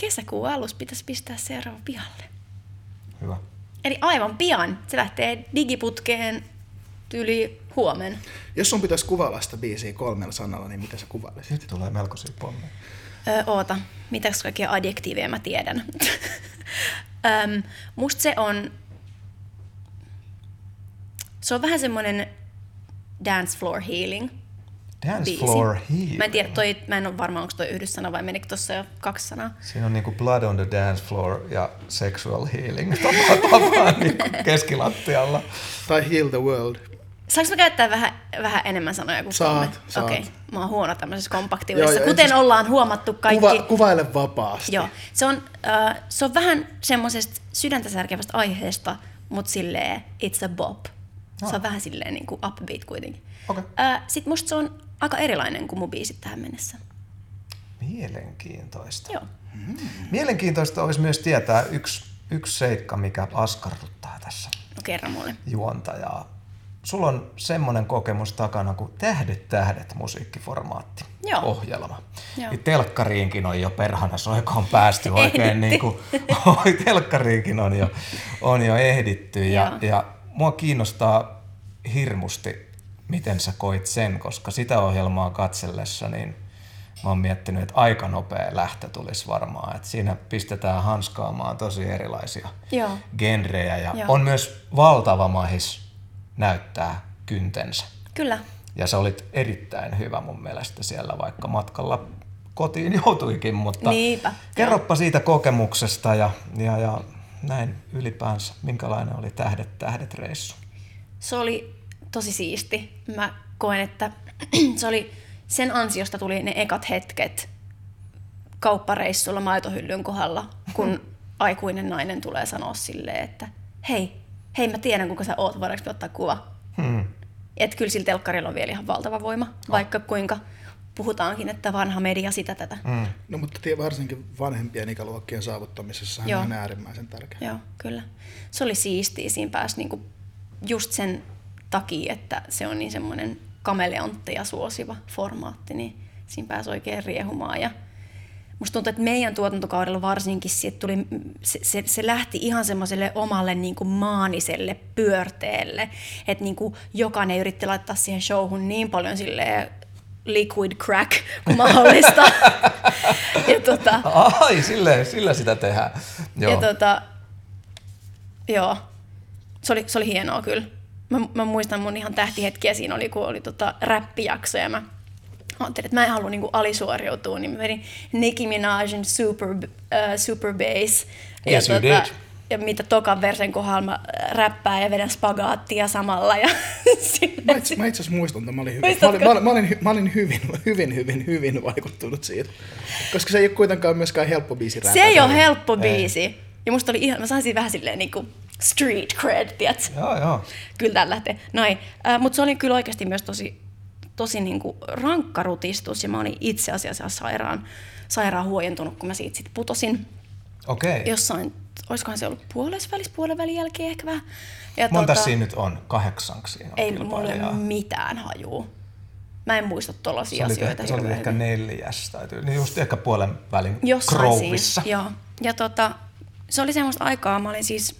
Kesäkuun alussa pitäisi pistää seuraava pihalle. Hyvä. Eli aivan pian. Se lähtee digiputkeen yli huomen. Jos sun pitäisi kuvailla sitä biisiä kolmella sanalla, niin mitä sä kuvailisit? Nyt tulee melkoisia pommeja. Öö, oota, mitäs kaikkia adjektiiveja mä tiedän. Öm, musta se on... Se on vähän semmoinen dance floor healing. Dance biisi. floor healing. Mä en tiedä, toi, mä en ole varma, onko toi yhdyssana vai menikö tuossa jo kaksi sanaa. Siinä on niinku blood on the dance floor ja sexual healing tapaan niinku keskilattialla. Tai Heal the World. Saanko mä käyttää vähän, vähän enemmän sanoja kuin Saat, kolme? saat. Okei, mä oon huono tämmöisessä kompaktiudessa. Joo, Kuten siis- ollaan huomattu kaikki. Kuva, kuvaile vapaasti. Joo, se on, äh, se on vähän semmoisesta sydäntä särkevästä aiheesta, mutta silleen it's a bop. Se on vähän silleen niin kuin upbeat kuitenkin. Okei. Äh, Sitten musta se on aika erilainen kuin mun biisit tähän mennessä. Mielenkiintoista. Joo. Mielenkiintoista olisi myös tietää yksi, yksi seikka, mikä askarruttaa tässä No kerran mulle. juontajaa. Sulla on semmoinen kokemus takana kuin Tähdet tähdet musiikkiformaatti Joo. ohjelma. Joo. Niin telkkariinkin on jo perhana soikoon päästy oikein niin kuin, oi, telkkariinkin on jo, on jo ehditty ja, Joo. ja mua kiinnostaa hirmusti, miten sä koit sen, koska sitä ohjelmaa katsellessa niin mä oon miettinyt, että aika nopea lähtö tulisi varmaan, että siinä pistetään hanskaamaan tosi erilaisia Joo. genrejä ja Joo. on myös valtava mahis näyttää kyntensä. Kyllä. Ja sä olit erittäin hyvä mun mielestä siellä, vaikka matkalla kotiin joutuikin, mutta Niinpä, kerroppa siitä kokemuksesta ja, ja, ja näin ylipäänsä, minkälainen oli Tähdet tähdet reissu? Se oli tosi siisti. Mä koen, että se oli, sen ansiosta tuli ne ekat hetket kauppareissulla maitohyllyn kohdalla, kun aikuinen nainen tulee sanoa silleen, että hei, hei mä tiedän kuka sä oot, voidaanko ottaa kuva? Hmm. Että kyllä sillä telkkarilla on vielä ihan valtava voima, vaikka kuinka puhutaankin, että vanha media sitä tätä. Mm. No mutta tie- varsinkin vanhempien ikäluokkien saavuttamisessa Joo. on äärimmäisen tärkeä. Joo, kyllä. Se oli siistiä. Siinä pääsi niinku just sen takia, että se on niin semmoinen kameleontteja suosiva formaatti, niin siinä pääsi oikein riehumaan. Ja musta tuntuu, että meidän tuotantokaudella varsinkin siitä tuli, se, se, se lähti ihan semmoiselle omalle niin kuin maaniselle pyörteelle, että niin kuin jokainen yritti laittaa siihen showhun niin paljon silleen liquid crack kuin mahdollista. ja tota, Ai, sille, sillä sitä tehdään. Joo. ja tota, joo, se oli, se oli hienoa kyllä. Mä, mä muistan mun ihan tähtihetkiä siinä oli, kun oli tota räppijakso ja mä ajattelin, että mä en halua niinku alisuoriutua, niin mä vedin Nicki Minajin Super, uh, super Bass. Yes, ja, you did. ja mitä tokan versen kohdalla mä räppään ja vedän spagaattia samalla. Ja Mä itse, mä itse asiassa muistan, että mä olin, hyvin, mä, olin, mä, olin, mä, olin, mä olin hyvin, hyvin, hyvin, hyvin vaikuttunut siitä. Koska se ei ole kuitenkaan myöskään helppo biisi se ei ole helppo biisi. Ja musta oli ihan, mä sain siinä vähän silleen niinku street cred, tiedätkö? Joo, joo. Kyllä täällä lähtee. Noin. Äh, Mutta se oli kyllä oikeasti myös tosi, tosi niinku rankka rutistus ja mä olin itse asiassa sairaan, sairaan huojentunut, kun mä siitä sitten putosin Okei. Okay. jossain, olisikohan se ollut puolessa välissä, puolen välin jälkeen ehkä vähän. Ja Monta siinä nyt on? Kahdeksanksi siinä on Ei mulla ole mitään hajua. Mä en muista oli, asioita se oli hirveän ehkä hyvin. neljäs, tai niin just ehkä puolen välin Jossain Crowissa. siinä, joo. Ja tota, se oli semmoista aikaa, mä olin siis,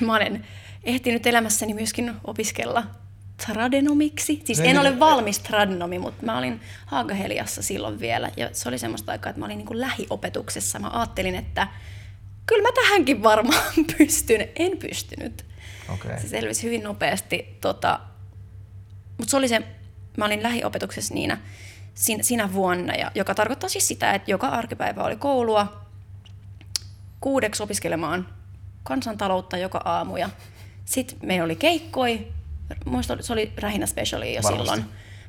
mä olen ehtinyt elämässäni myöskin opiskella tradenomiksi. Siis en ole valmis tradenomi, mutta mä olin Haagaheliassa silloin vielä. Ja se oli semmoista aikaa, että mä olin niin kuin lähiopetuksessa. Mä ajattelin, että kyllä mä tähänkin varmaan pystyn. En pystynyt. Okei. Se selvisi hyvin nopeasti. Tota, mutta se oli se, mä olin lähiopetuksessa niinä, siinä, siinä vuonna, ja, joka tarkoittaa siis sitä, että joka arkipäivä oli koulua kuudeksi opiskelemaan kansantaloutta joka aamu. Ja sitten meillä oli keikkoi, muista se oli Rähinä Speciali jo Varmasti. silloin.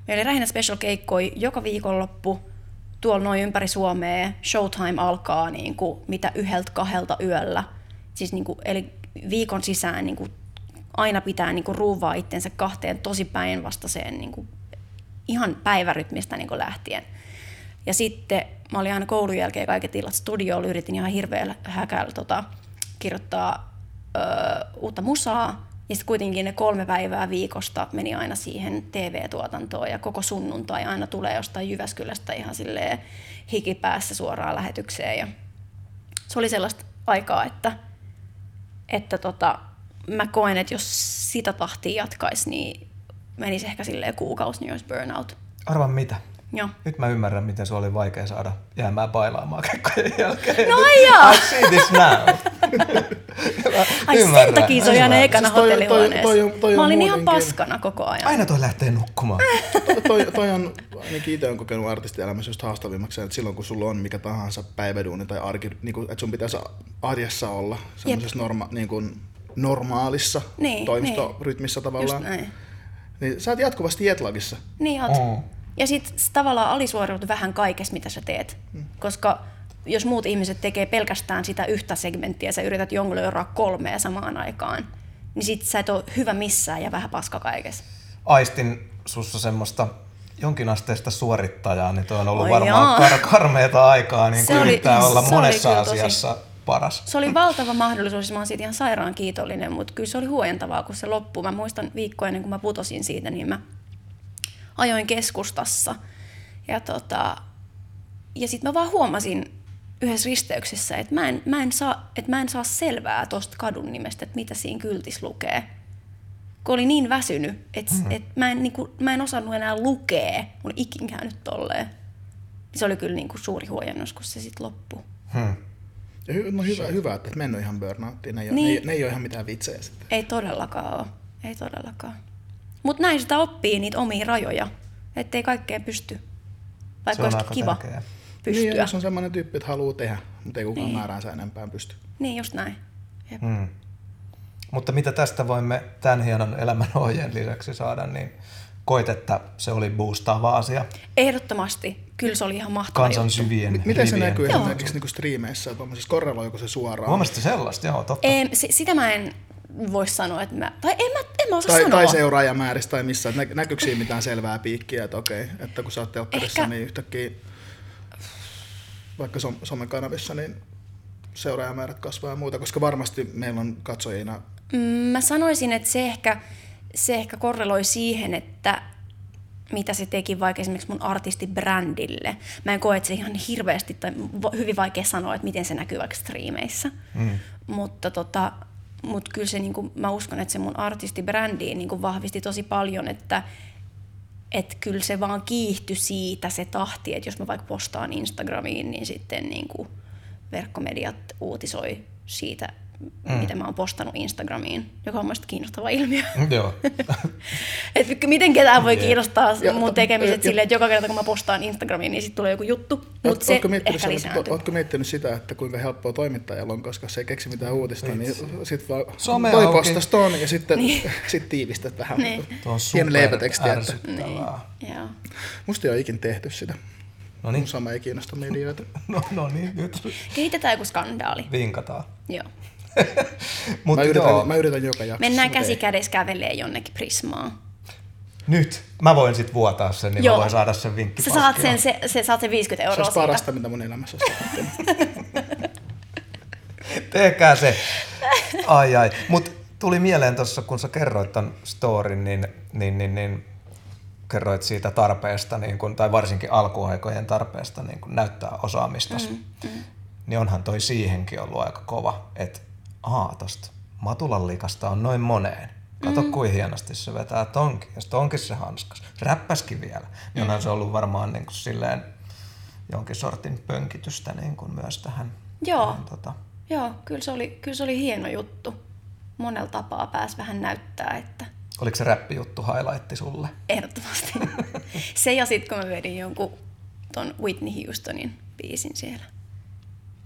Meillä oli Rähinä Special keikkoi joka viikonloppu tuolla noin ympäri Suomea. Showtime alkaa niin kuin, mitä yhdeltä kahdelta yöllä. Siis niin kuin, eli viikon sisään niin kuin, aina pitää niin kuin, ruuvaa itsensä kahteen tosi päinvastaiseen niin kuin, ihan päivärytmistä niin kuin lähtien. Ja sitten mä olin aina koulun jälkeen kaiket illat studiolla, yritin ihan hirveällä häkällä tota, kirjoittaa ö, uutta musaa. Ja sitten kuitenkin ne kolme päivää viikosta meni aina siihen TV-tuotantoon ja koko sunnuntai aina tulee jostain Jyväskylästä ihan silleen hikipäässä suoraan lähetykseen. Ja se oli sellaista aikaa, että, että tota, mä koen, että jos sitä tahtia jatkaisi, niin menisi ehkä silleen kuukausi, niin olisi burnout. Arva mitä? Joo. Nyt mä ymmärrän, miten se oli vaikea saada jäämään bailaamaan keikkojen jälkeen. No jaa. I see this now. Ai sen Ymmärrän, takia se oli aina ekana Siis toi- toi- hotellihuoneessa. toi on- toi on Mä olin ihan paskana koko ajan. Aina toi lähtee nukkumaan. To- toi, toi on, ainakin itse on kokenut artistielämässä just haastavimmaksi, että silloin kun sulla on mikä tahansa päiväduuni tai arki, niin kuin, että sun pitäisi arjessa olla semmoisessa norma, niin kuin normaalissa Niin, toimistorytmissä Just tavallaan, näin. niin sä oot jatkuvasti jetlagissa. Niin oot. Mm. Ja sit tavallaan alisuoriudut vähän kaikessa, mitä sä teet. Koska jos muut ihmiset tekee pelkästään sitä yhtä segmenttiä ja sä yrität jongleroida kolmea samaan aikaan, niin sit sä et ole hyvä missään ja vähän paska kaikessa. Aistin sussa semmoista jonkinasteista suorittajaa, niin toi on ollut Oi varmaan kar- karmeeta aikaa, niin kuin oli- yrittää olla oli monessa kyllä tosi- asiassa paras. Se oli valtava mahdollisuus ja mä oon siitä ihan sairaan kiitollinen, mutta kyllä se oli huojentavaa, kun se loppui. Mä muistan viikkoa ennen kuin mä putosin siitä, niin mä ajoin keskustassa. Ja, tota, ja sitten mä vaan huomasin yhdessä risteyksessä, että mä en, mä en, saa, että mä en saa selvää tuosta kadun nimestä, että mitä siinä kyltis lukee. Kun oli niin väsynyt, että mm. et mä, en, niinku, mä en osannut enää lukea. Ei ikin käynyt tolleen. Se oli kyllä niinku suuri huojennus, kun se sitten loppui. Hmm. Ja no hyvä, hyvä, että et mennyt ihan burnouttiin. Ne ei, Niin. niin. ne, ne ei ole ihan mitään vitsejä sitten. Ei todellakaan ole. Ei todellakaan. Mutta näin sitä oppii niitä omia rajoja, ettei kaikkeen pysty. Vaikka olisi kiva tärkeää. Pystyä. Niin, Niin, jos on semmoinen tyyppi, että haluaa tehdä, mutta ei kukaan Niin. niin. määräänsä enempää pysty. niin just näin. Jep. Hmm. Mutta mitä tästä voimme tämän hienon elämän ohjeen lisäksi saada, niin koit, että se oli boostaava asia Ehdottomasti. Kyllä se oli ihan mahtava kansan juttu. syvien M- Miten se rivien. näkyy Joo. esimerkiksi niin striimeissä tuommoisessa? Korreloiko se suoraan? Huomasitko sellaista? Joo, totta. Ei, si- sitä mä en voi sanoa, että mä... Tai en mä, en mä osaa Tai, sanoa. tai seuraajamääristä tai missä, että nä- näkyykö siinä mitään selvää piikkiä, että okei, että kun sä oot telkkarissa, Ehkä- niin yhtäkkiä vaikka som- somekanavissa, niin seuraajamäärät kasvaa ja muuta, koska varmasti meillä on katsojina Mm, Mä sanoisin, että se ehkä, se ehkä korreloi siihen, että mitä se teki vaikka esimerkiksi mun artistibrändille. Mä en koe, että se ihan hirveästi, tai hyvin vaikea sanoa, että miten se näkyy vaikka striimeissä. Mm. Mutta tota, mut kyllä se, niinku, mä uskon, että se mun artistibrändiin niinku vahvisti tosi paljon, että et kyllä se vaan kiihtyi siitä se tahti, että jos mä vaikka postaan Instagramiin, niin sitten niinku verkkomediat uutisoi siitä mm. mitä mä oon postannut Instagramiin, joka on mielestäni kiinnostava ilmiö. Joo. Et miten ketään voi kiinnostaa Ja- mun tekemiset silleen, että joka kerta kun mä postaan Instagramiin, niin sitten tulee joku juttu, mutta se ehkä lisääntyy. ootko miettinyt sitä, että kuinka helppoa toimittajalla on, koska se ei keksi mitään uutista, niin sit vaan Some toi postas ton ja sitten sit tiivistät vähän. Niin. Tuo on Pieni super leipäteksti, että ärsyttävää. Joo. musta ei ole ikin tehty sitä. No niin, Mun sama ei kiinnosta medioita. no, no niin, nyt Kehitetään joku skandaali. vinkataan. Joo. Mä Mutta yritän, joo, mä yritän joka jaksossa. Mennään käsi kädessä kävelee jonnekin Prismaan. nyt mä voin sit vuotaa sen, niin Joo. mä voin saada sen vinkki. Sä saat sen, se, se, saat sen 50 Se euroa olisi siitä. parasta, mitä mun elämässä on tapahtunut. Tehkää se. Ai ai. Mut tuli mieleen tuossa, kun sä kerroit ton storin, niin, niin, niin, niin kerroit siitä tarpeesta, niin kun, tai varsinkin alkuaikojen tarpeesta niin kun näyttää osaamista. Mm, mm. Niin onhan toi siihenkin ollut aika kova, että aa, tosta Matulan likasta on noin moneen. Kato, mm. kuin hienosti se vetää tonkin. Ja sit onkin se hanskas. Räppäskin vielä. Niin onhan se ollut varmaan niin kuin silleen jonkin sortin pönkitystä niin kuin myös tähän. Joo. tähän tota, Joo, kyllä se, oli, kyllä se oli hieno juttu. Monella tapaa pääsi vähän näyttää, että Oliko se räppijuttu highlightti sulle? ehdottomasti. se ja sitten kun mä vedin jonkun ton Whitney Houstonin biisin siellä.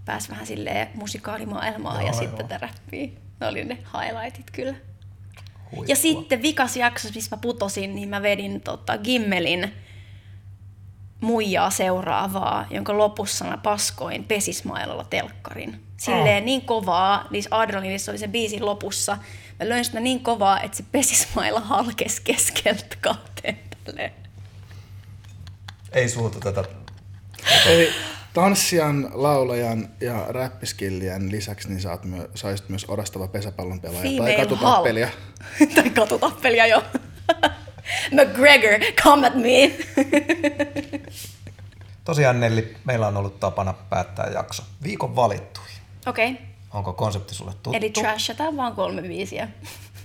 Pääsi vähän silleen musikaalimaailmaa Joo, ja joo. sitten tätä räppiä. Ne oli ne highlightit kyllä. Huippua. Ja sitten vikas jaksossa, missä mä putosin, niin mä vedin tota Gimmelin muijaa seuraavaa, jonka lopussa mä paskoin pesismailalla telkkarin. Silleen niin kovaa, niissä adrenaliinissa oli se biisin lopussa. Mä löin sitä niin kovaa, että se pesismailla halkesi keskeltä kahteen tälleen. Ei suutu tätä. Eli tanssijan, laulajan ja räppiskillien lisäksi niin saat myö, saisit myös orastava pesäpallon pelaaja tai katutappelia. Tai katutappelia jo. McGregor, come at me. Tosiaan Nelli, meillä on ollut tapana päättää jakso. Viikon valittuihin. Okei, okay. Onko konsepti sulle tuttu? eli trashataan vaan kolme biisiä.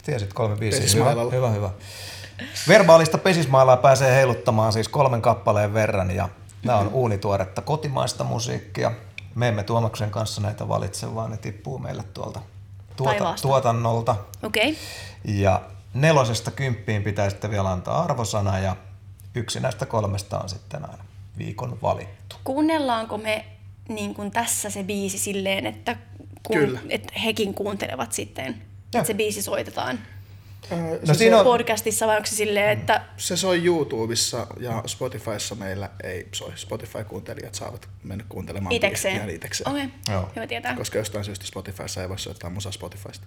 Tiesit kolme biisiä. Hyvä, hyvä, hyvä. Verbaalista pesismailaa pääsee heiluttamaan siis kolmen kappaleen verran ja nämä on uunituoretta kotimaista musiikkia. Me emme Tuomaksen kanssa näitä valitse, vaan ne tippuu meille tuolta tuota, tuotannolta. Okei. Okay. Ja nelosesta kymppiin pitää sitten vielä antaa arvosana ja yksi näistä kolmesta on sitten aina viikon valittu. Kuunnellaanko me niin kuin tässä se biisi silleen, että, kun, että hekin kuuntelevat sitten, Joo. että se biisi soitetaan Öö, No siinä on, podcastissa vai onko se silleen, että Se soi YouTubessa ja Spotifyssa meillä ei soi. Spotify-kuuntelijat saavat mennä kuuntelemaan itekseen? ihan itekseen. Okei, Joo. okay. hyvä tietää. Koska jostain syystä Spotifyssa ei voi soittaa musa Spotifysta.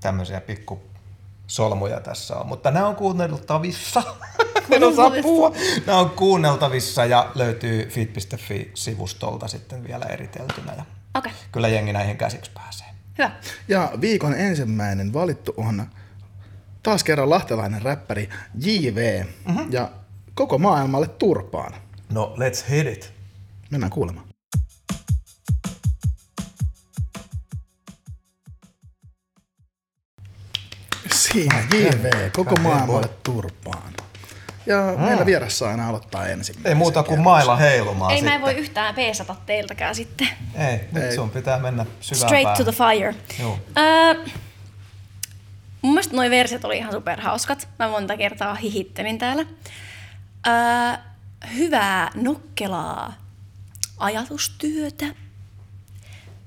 tämmöisiä pikku solmuja tässä on, mutta nämä on kuunneltavissa. en osaa puhua. Nämä on kuunneltavissa ja löytyy fit.fi-sivustolta sitten vielä eriteltynä. Ja Okei, okay. kyllä jengi näihin käsiksi pääsee. Hyvä. Ja viikon ensimmäinen valittu on taas kerran lahtelainen räppäri JV mm-hmm. ja koko maailmalle turpaan. No, let's hit it. Mennään kuulemaan. Siinä JV, koko maailmalle turpaan. Ja meillä vieressä aina aloittaa ensimmäisen. Ei muuta kuin mailla heilumaan Ei mä sitten. en voi yhtään peesata teiltäkään sitten. Ei, nyt Ei. sun pitää mennä syvään Straight to päähän. the fire. Joo. Öö, mun mielestä noi versiot oli ihan superhauskat. Mä monta kertaa hihittelin täällä. Öö, hyvää, nokkelaa ajatustyötä.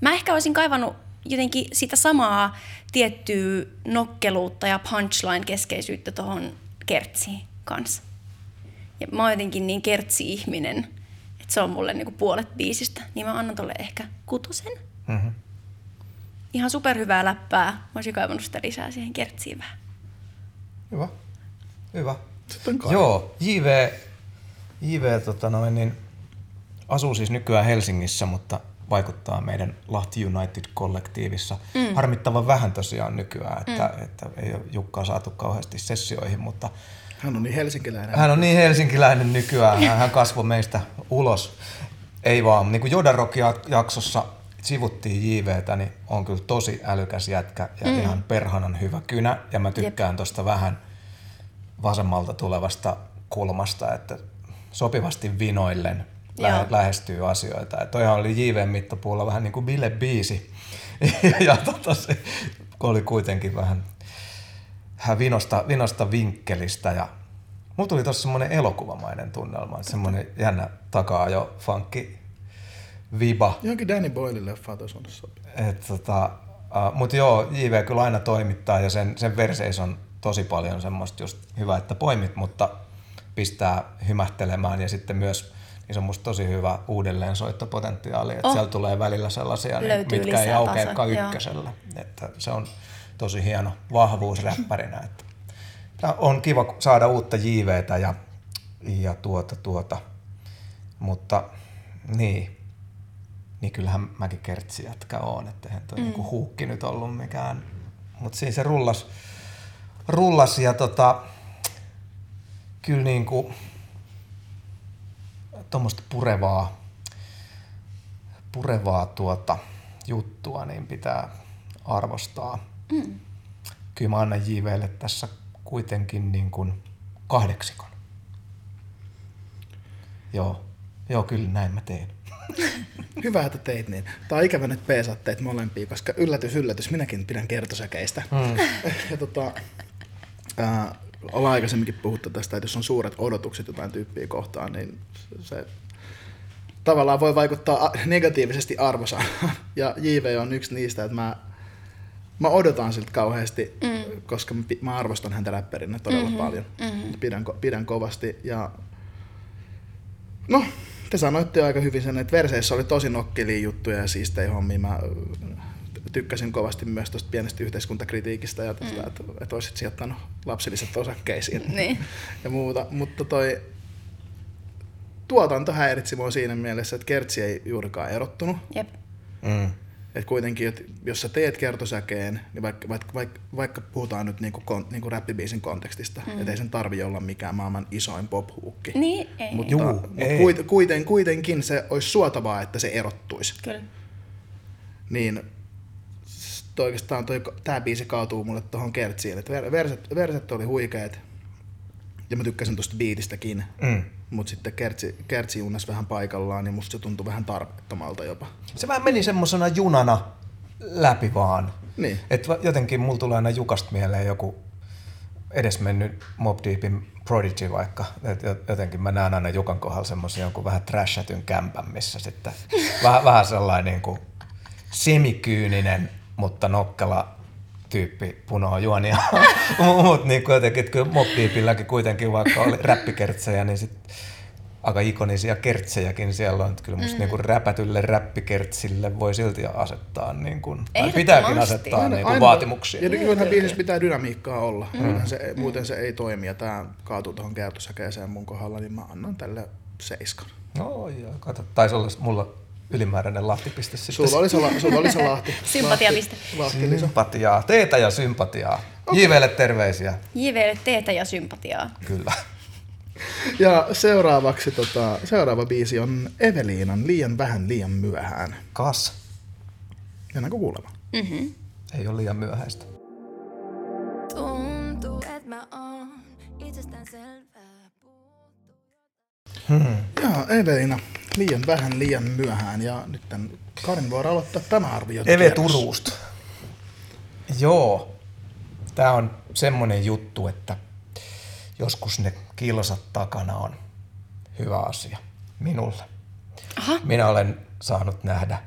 Mä ehkä olisin kaivannut jotenkin sitä samaa tiettyä nokkeluutta ja punchline-keskeisyyttä tuohon kertsiin kanssa. Ja mä oon jotenkin niin kertsi-ihminen, että se on mulle niinku puolet biisistä, niin mä annan tolle ehkä kutosen. Mm-hmm. Ihan superhyvää läppää. Mä olisin kaivannut sitä lisää siihen kertsiin vähän. Hyvä. Hyvä. Sitten kai. Joo, JV, JV tota noin, niin, asuu siis nykyään Helsingissä, mutta vaikuttaa meidän Lahti United-kollektiivissa. Mm. Harmittavan vähän tosiaan nykyään, että, mm. että ei ole Jukkaa saatu kauheasti sessioihin, mutta Hän on niin helsinkiläinen. hän on niin helsinkiläinen nykyään, hän kasvoi meistä ulos. Ei vaan, niin kuin Jodarock-jaksossa sivuttiin JVtä, niin on kyllä tosi älykäs jätkä ja mm. ihan perhanan hyvä kynä. Ja mä tykkään tuosta vähän vasemmalta tulevasta kulmasta, että sopivasti vinoillen lähe, Joo. lähestyy asioita. Ja toihan oli JVn mittapuulla vähän niin kuin bilebiisi. ja, ja tota, se oli kuitenkin vähän, vähän vinosta, vinosta vinkkelistä ja mulla tuli tuossa semmoinen elokuvamainen tunnelma, semmoinen jännä takaa jo funkki viba. Johonkin Danny Boyle leffa tuossa on sopii. Et, tota, uh, Mutta joo, JV kyllä aina toimittaa ja sen, sen verseissä on tosi paljon semmoista just hyvä, että poimit, mutta pistää hymähtelemään ja sitten myös niin se on musta tosi hyvä uudelleen soittopotentiaali, että oh. siellä tulee välillä sellaisia, niin, mitkä ei aukeakaan ykkösellä. Että se on tosi hieno vahvuus räppärinä. Että on kiva saada uutta JVtä ja, ja tuota, tuota. mutta niin, niin kyllähän mäkin kertsijätkä on, että eihän toi mm. niinku huukki nyt ollut mikään. Mutta siinä se rullas, rullas ja tota, kyllä niinku, tuommoista purevaa, purevaa tuota juttua niin pitää arvostaa. Mm. Kyllä mä annan JVlle tässä kuitenkin niin kuin kahdeksikon. Joo, joo kyllä näin mä teen. Hyvä, että teit niin. Tämä on ikävä nyt peesaa teitä molempia, koska yllätys, yllätys, minäkin pidän kertosäkeistä. Mm. ja tota, äh, ollaan aikaisemminkin puhuttu tästä, että jos on suuret odotukset jotain tyyppiä kohtaan, niin se tavallaan voi vaikuttaa negatiivisesti arvosanaan. Ja JV on yksi niistä, että mä, mä odotan siltä kauheasti, mm. koska mä, mä arvostan häntä räppärinä todella mm-hmm. paljon. Mm-hmm. Pidän, pidän kovasti. Ja no, te sanoitte aika hyvin sen, että verseissä oli tosi nokkelia juttuja ja siistejä hommia. Mä tykkäsin kovasti myös tuosta pienestä yhteiskuntakritiikistä ja tästä, mm. että, että olisit sijoittanut lapsilliset osakkeisiin niin. ja muuta. Mutta toi tuotanto häiritsi mua siinä mielessä, että kertsi ei juurikaan erottunut. Jep. Mm. Et kuitenkin, että jos sä teet kertosäkeen, niin vaikka, vaikka, vaikka, vaikka puhutaan nyt niinku, kon, niinku räppibiisin kontekstista, mm. että ei sen tarvi olla mikään maailman isoin pop-huukki. Niin, ei. Mutta, Juu, mutta ei. Kuiten, kuitenkin se olisi suotavaa, että se erottuisi. Kyllä. Niin oikeastaan toi, tää biisi kaatuu mulle tuohon kertsiin. Et verset, verset oli huikeet ja mä tykkäsin tuosta biitistäkin, mm. Mutta sitten kertsi, kertsi junnas vähän paikallaan, niin musta se tuntui vähän tarpeettomalta jopa. Se vähän meni semmosena junana läpi vaan. Niin. Et jotenkin mulla tulee aina Jukasta mieleen joku edesmennyt Mob Deepin Prodigy vaikka. Et jotenkin mä näen aina Jukan kohdalla semmoisen jonkun vähän trashatyn kämpän, missä sitten vähän, vähän sellainen niin kuin semikyyninen mutta nokkela tyyppi punoo juonia. Mutta niin jotenkin, että kyllä Mobdeepilläkin kuitenkin, vaikka oli räppikertsejä, niin sit aika ikonisia kertsejäkin siellä on. Että kyllä musta mm. niin räpätylle räppikertsille voi silti asettaa, niin kuin, tai pitääkin asettaa aina, niin kuin aina, vaatimuksia. Ja kyllähän biisissä pitää dynamiikkaa olla, mm. muuten, se, muuten se ei toimi. Ja tämä kaatuu tuohon kertosäkeeseen mun kohdalla, niin mä annan tälle seiskan. No joo, kato, taisi olla mulla ylimääräinen lahtipiste sitten. Sulla oli se, la, sulla oli se lahti. Sympatiapiste. Lahti, sympatiaa. Teetä ja sympatiaa. Okay. JVlle terveisiä. JVlle teetä ja sympatiaa. Kyllä. Ja seuraavaksi tota, seuraava biisi on Eveliinan Liian vähän liian myöhään. Kas. Mennäänkö kuulemaan? Mm-hmm. Ei ole liian myöhäistä. Tuntuu, että mä oon itsestään selvää. Hmm. Ja Evelina, liian vähän, liian myöhään. Ja nyt Karin voi aloittaa tämä arvio. Eve Turusta. Joo. Tämä on semmoinen juttu, että joskus ne kilsat takana on hyvä asia minulle. Aha. Minä olen saanut nähdä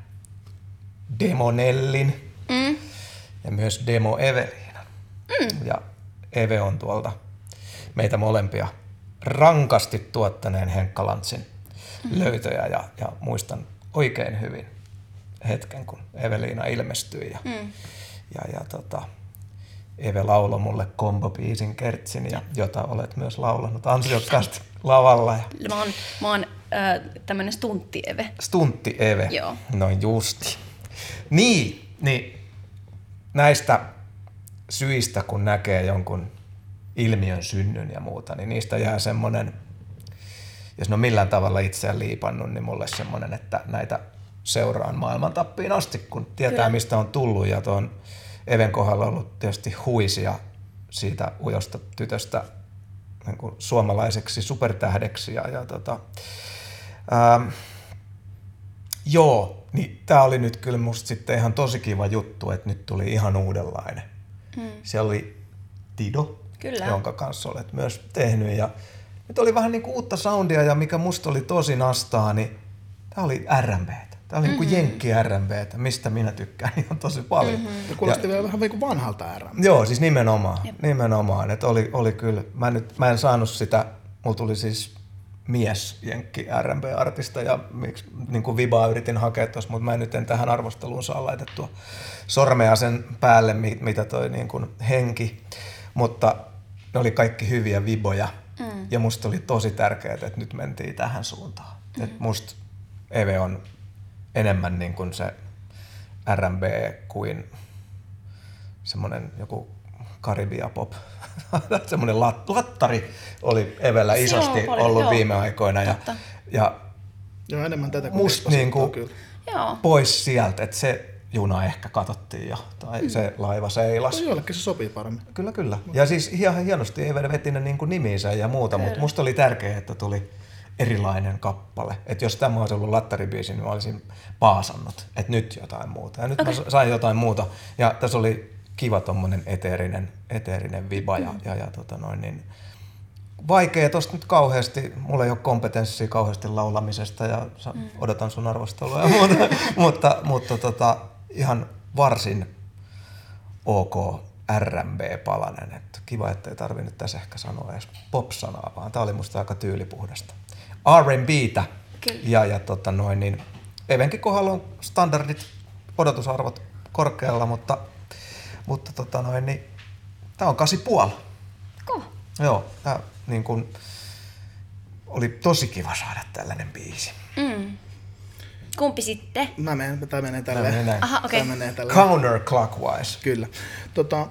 Demonellin mm. ja myös Demo Eveliinan. Mm. Ja Eve on tuolta meitä molempia rankasti tuottaneen Henkka Lantsin löytöjä ja, ja muistan oikein hyvin hetken, kun Eveliina ilmestyi ja, mm. ja, ja tota, Eve lauloi mulle kombobiisin kertsin, ja, jota olet myös laulanut ansiokkaasti lavalla. Ja... Mä oon, mä oon äh, tämmönen stuntti-Eve. Stuntti-Eve, Joo. no justi. Niin, niin näistä syistä, kun näkee jonkun ilmiön synnyn ja muuta, niin niistä jää semmoinen – jos ne on millään tavalla itseään liipannut, niin mulle semmoinen, että näitä seuraan maailman tappiin asti, kun tietää Kyllä. mistä on tullut. Ja tuon Even kohdalla on ollut tietysti huisia siitä ujosta tytöstä niin kuin suomalaiseksi supertähdeksi. Ja, ja tota, ähm, joo, niin tää oli nyt kyllä musta sitten ihan tosi kiva juttu, että nyt tuli ihan uudenlainen. Mm. Se oli Tido, Kyllä. jonka kanssa olet myös tehnyt. Ja nyt oli vähän niin kuin uutta soundia ja mikä musta oli tosi nastaa, niin tää oli R&B. Tää oli mm-hmm. niin kuin jenkki R&B, mistä minä tykkään ihan tosi paljon. Mm-hmm. Ja kuulosti vielä vähän niin kuin vanhalta RM. Joo, siis nimenomaan. Jep. Nimenomaan. Että oli, oli kyllä, mä, nyt, mä en saanut sitä, mulla tuli siis mies jenkki R&B-artista ja miksi, niin kuin vibaa yritin hakea tuossa, mutta mä en nyt en tähän arvosteluun saa laitettua sormea sen päälle, mi- mitä toi niin kuin henki. Mutta ne oli kaikki hyviä viboja mm. ja musta oli tosi tärkeää, että nyt mentiin tähän suuntaan. Mm. Et musta Eve on enemmän niin kuin se R&B kuin semmoinen joku Karibia pop. semmoinen lat, lattari oli Evellä isosti paljon, ollut joo. viime aikoina. Ja, Totta. ja Joo, enemmän tätä kuin Musta Despacitoa niinku- kyllä. Joo. pois sieltä, että se juna ehkä katsottiin jo, tai mm. se laiva seilas. No joillekin se sopii paremmin. Kyllä, kyllä. Ja siis ihan hienosti Eve veti ne niin kuin nimiinsä ja muuta, mutta musta oli tärkeää, että tuli erilainen kappale. Että jos tämä olisi ollut lattaribiisi, niin mä olisin paasannut, että nyt jotain muuta. Ja nyt okay. mä sain jotain muuta. Ja tässä oli kiva tommonen eteerinen, eteerinen viba ja, mm. ja, ja tota noin, niin vaikea tosta nyt kauheasti, mulla ei ole kompetenssia kauheasti laulamisesta ja mm. odotan sun arvostelua ja muuta, mutta, mutta tota, ihan varsin ok R&B-palanen. Että kiva, ettei tarvi nyt tässä ehkä sanoa edes pop-sanaa, vaan tää oli musta aika tyylipuhdasta. R&Btä. Kyllä. Ja, ja tota noin, niin Evenkin kohdalla on standardit, odotusarvot korkealla, mutta, mutta tota noin, niin tää on kasi puoli. Kova. Joo, tää niin kun, oli tosi kiva saada tällainen biisi. Mm. Kumpi sitten? Mä menen, tämä menee Tää tälleen. menee näin. Aha, okei. Tämä menee tälleen. Counterclockwise. Kyllä. Tota,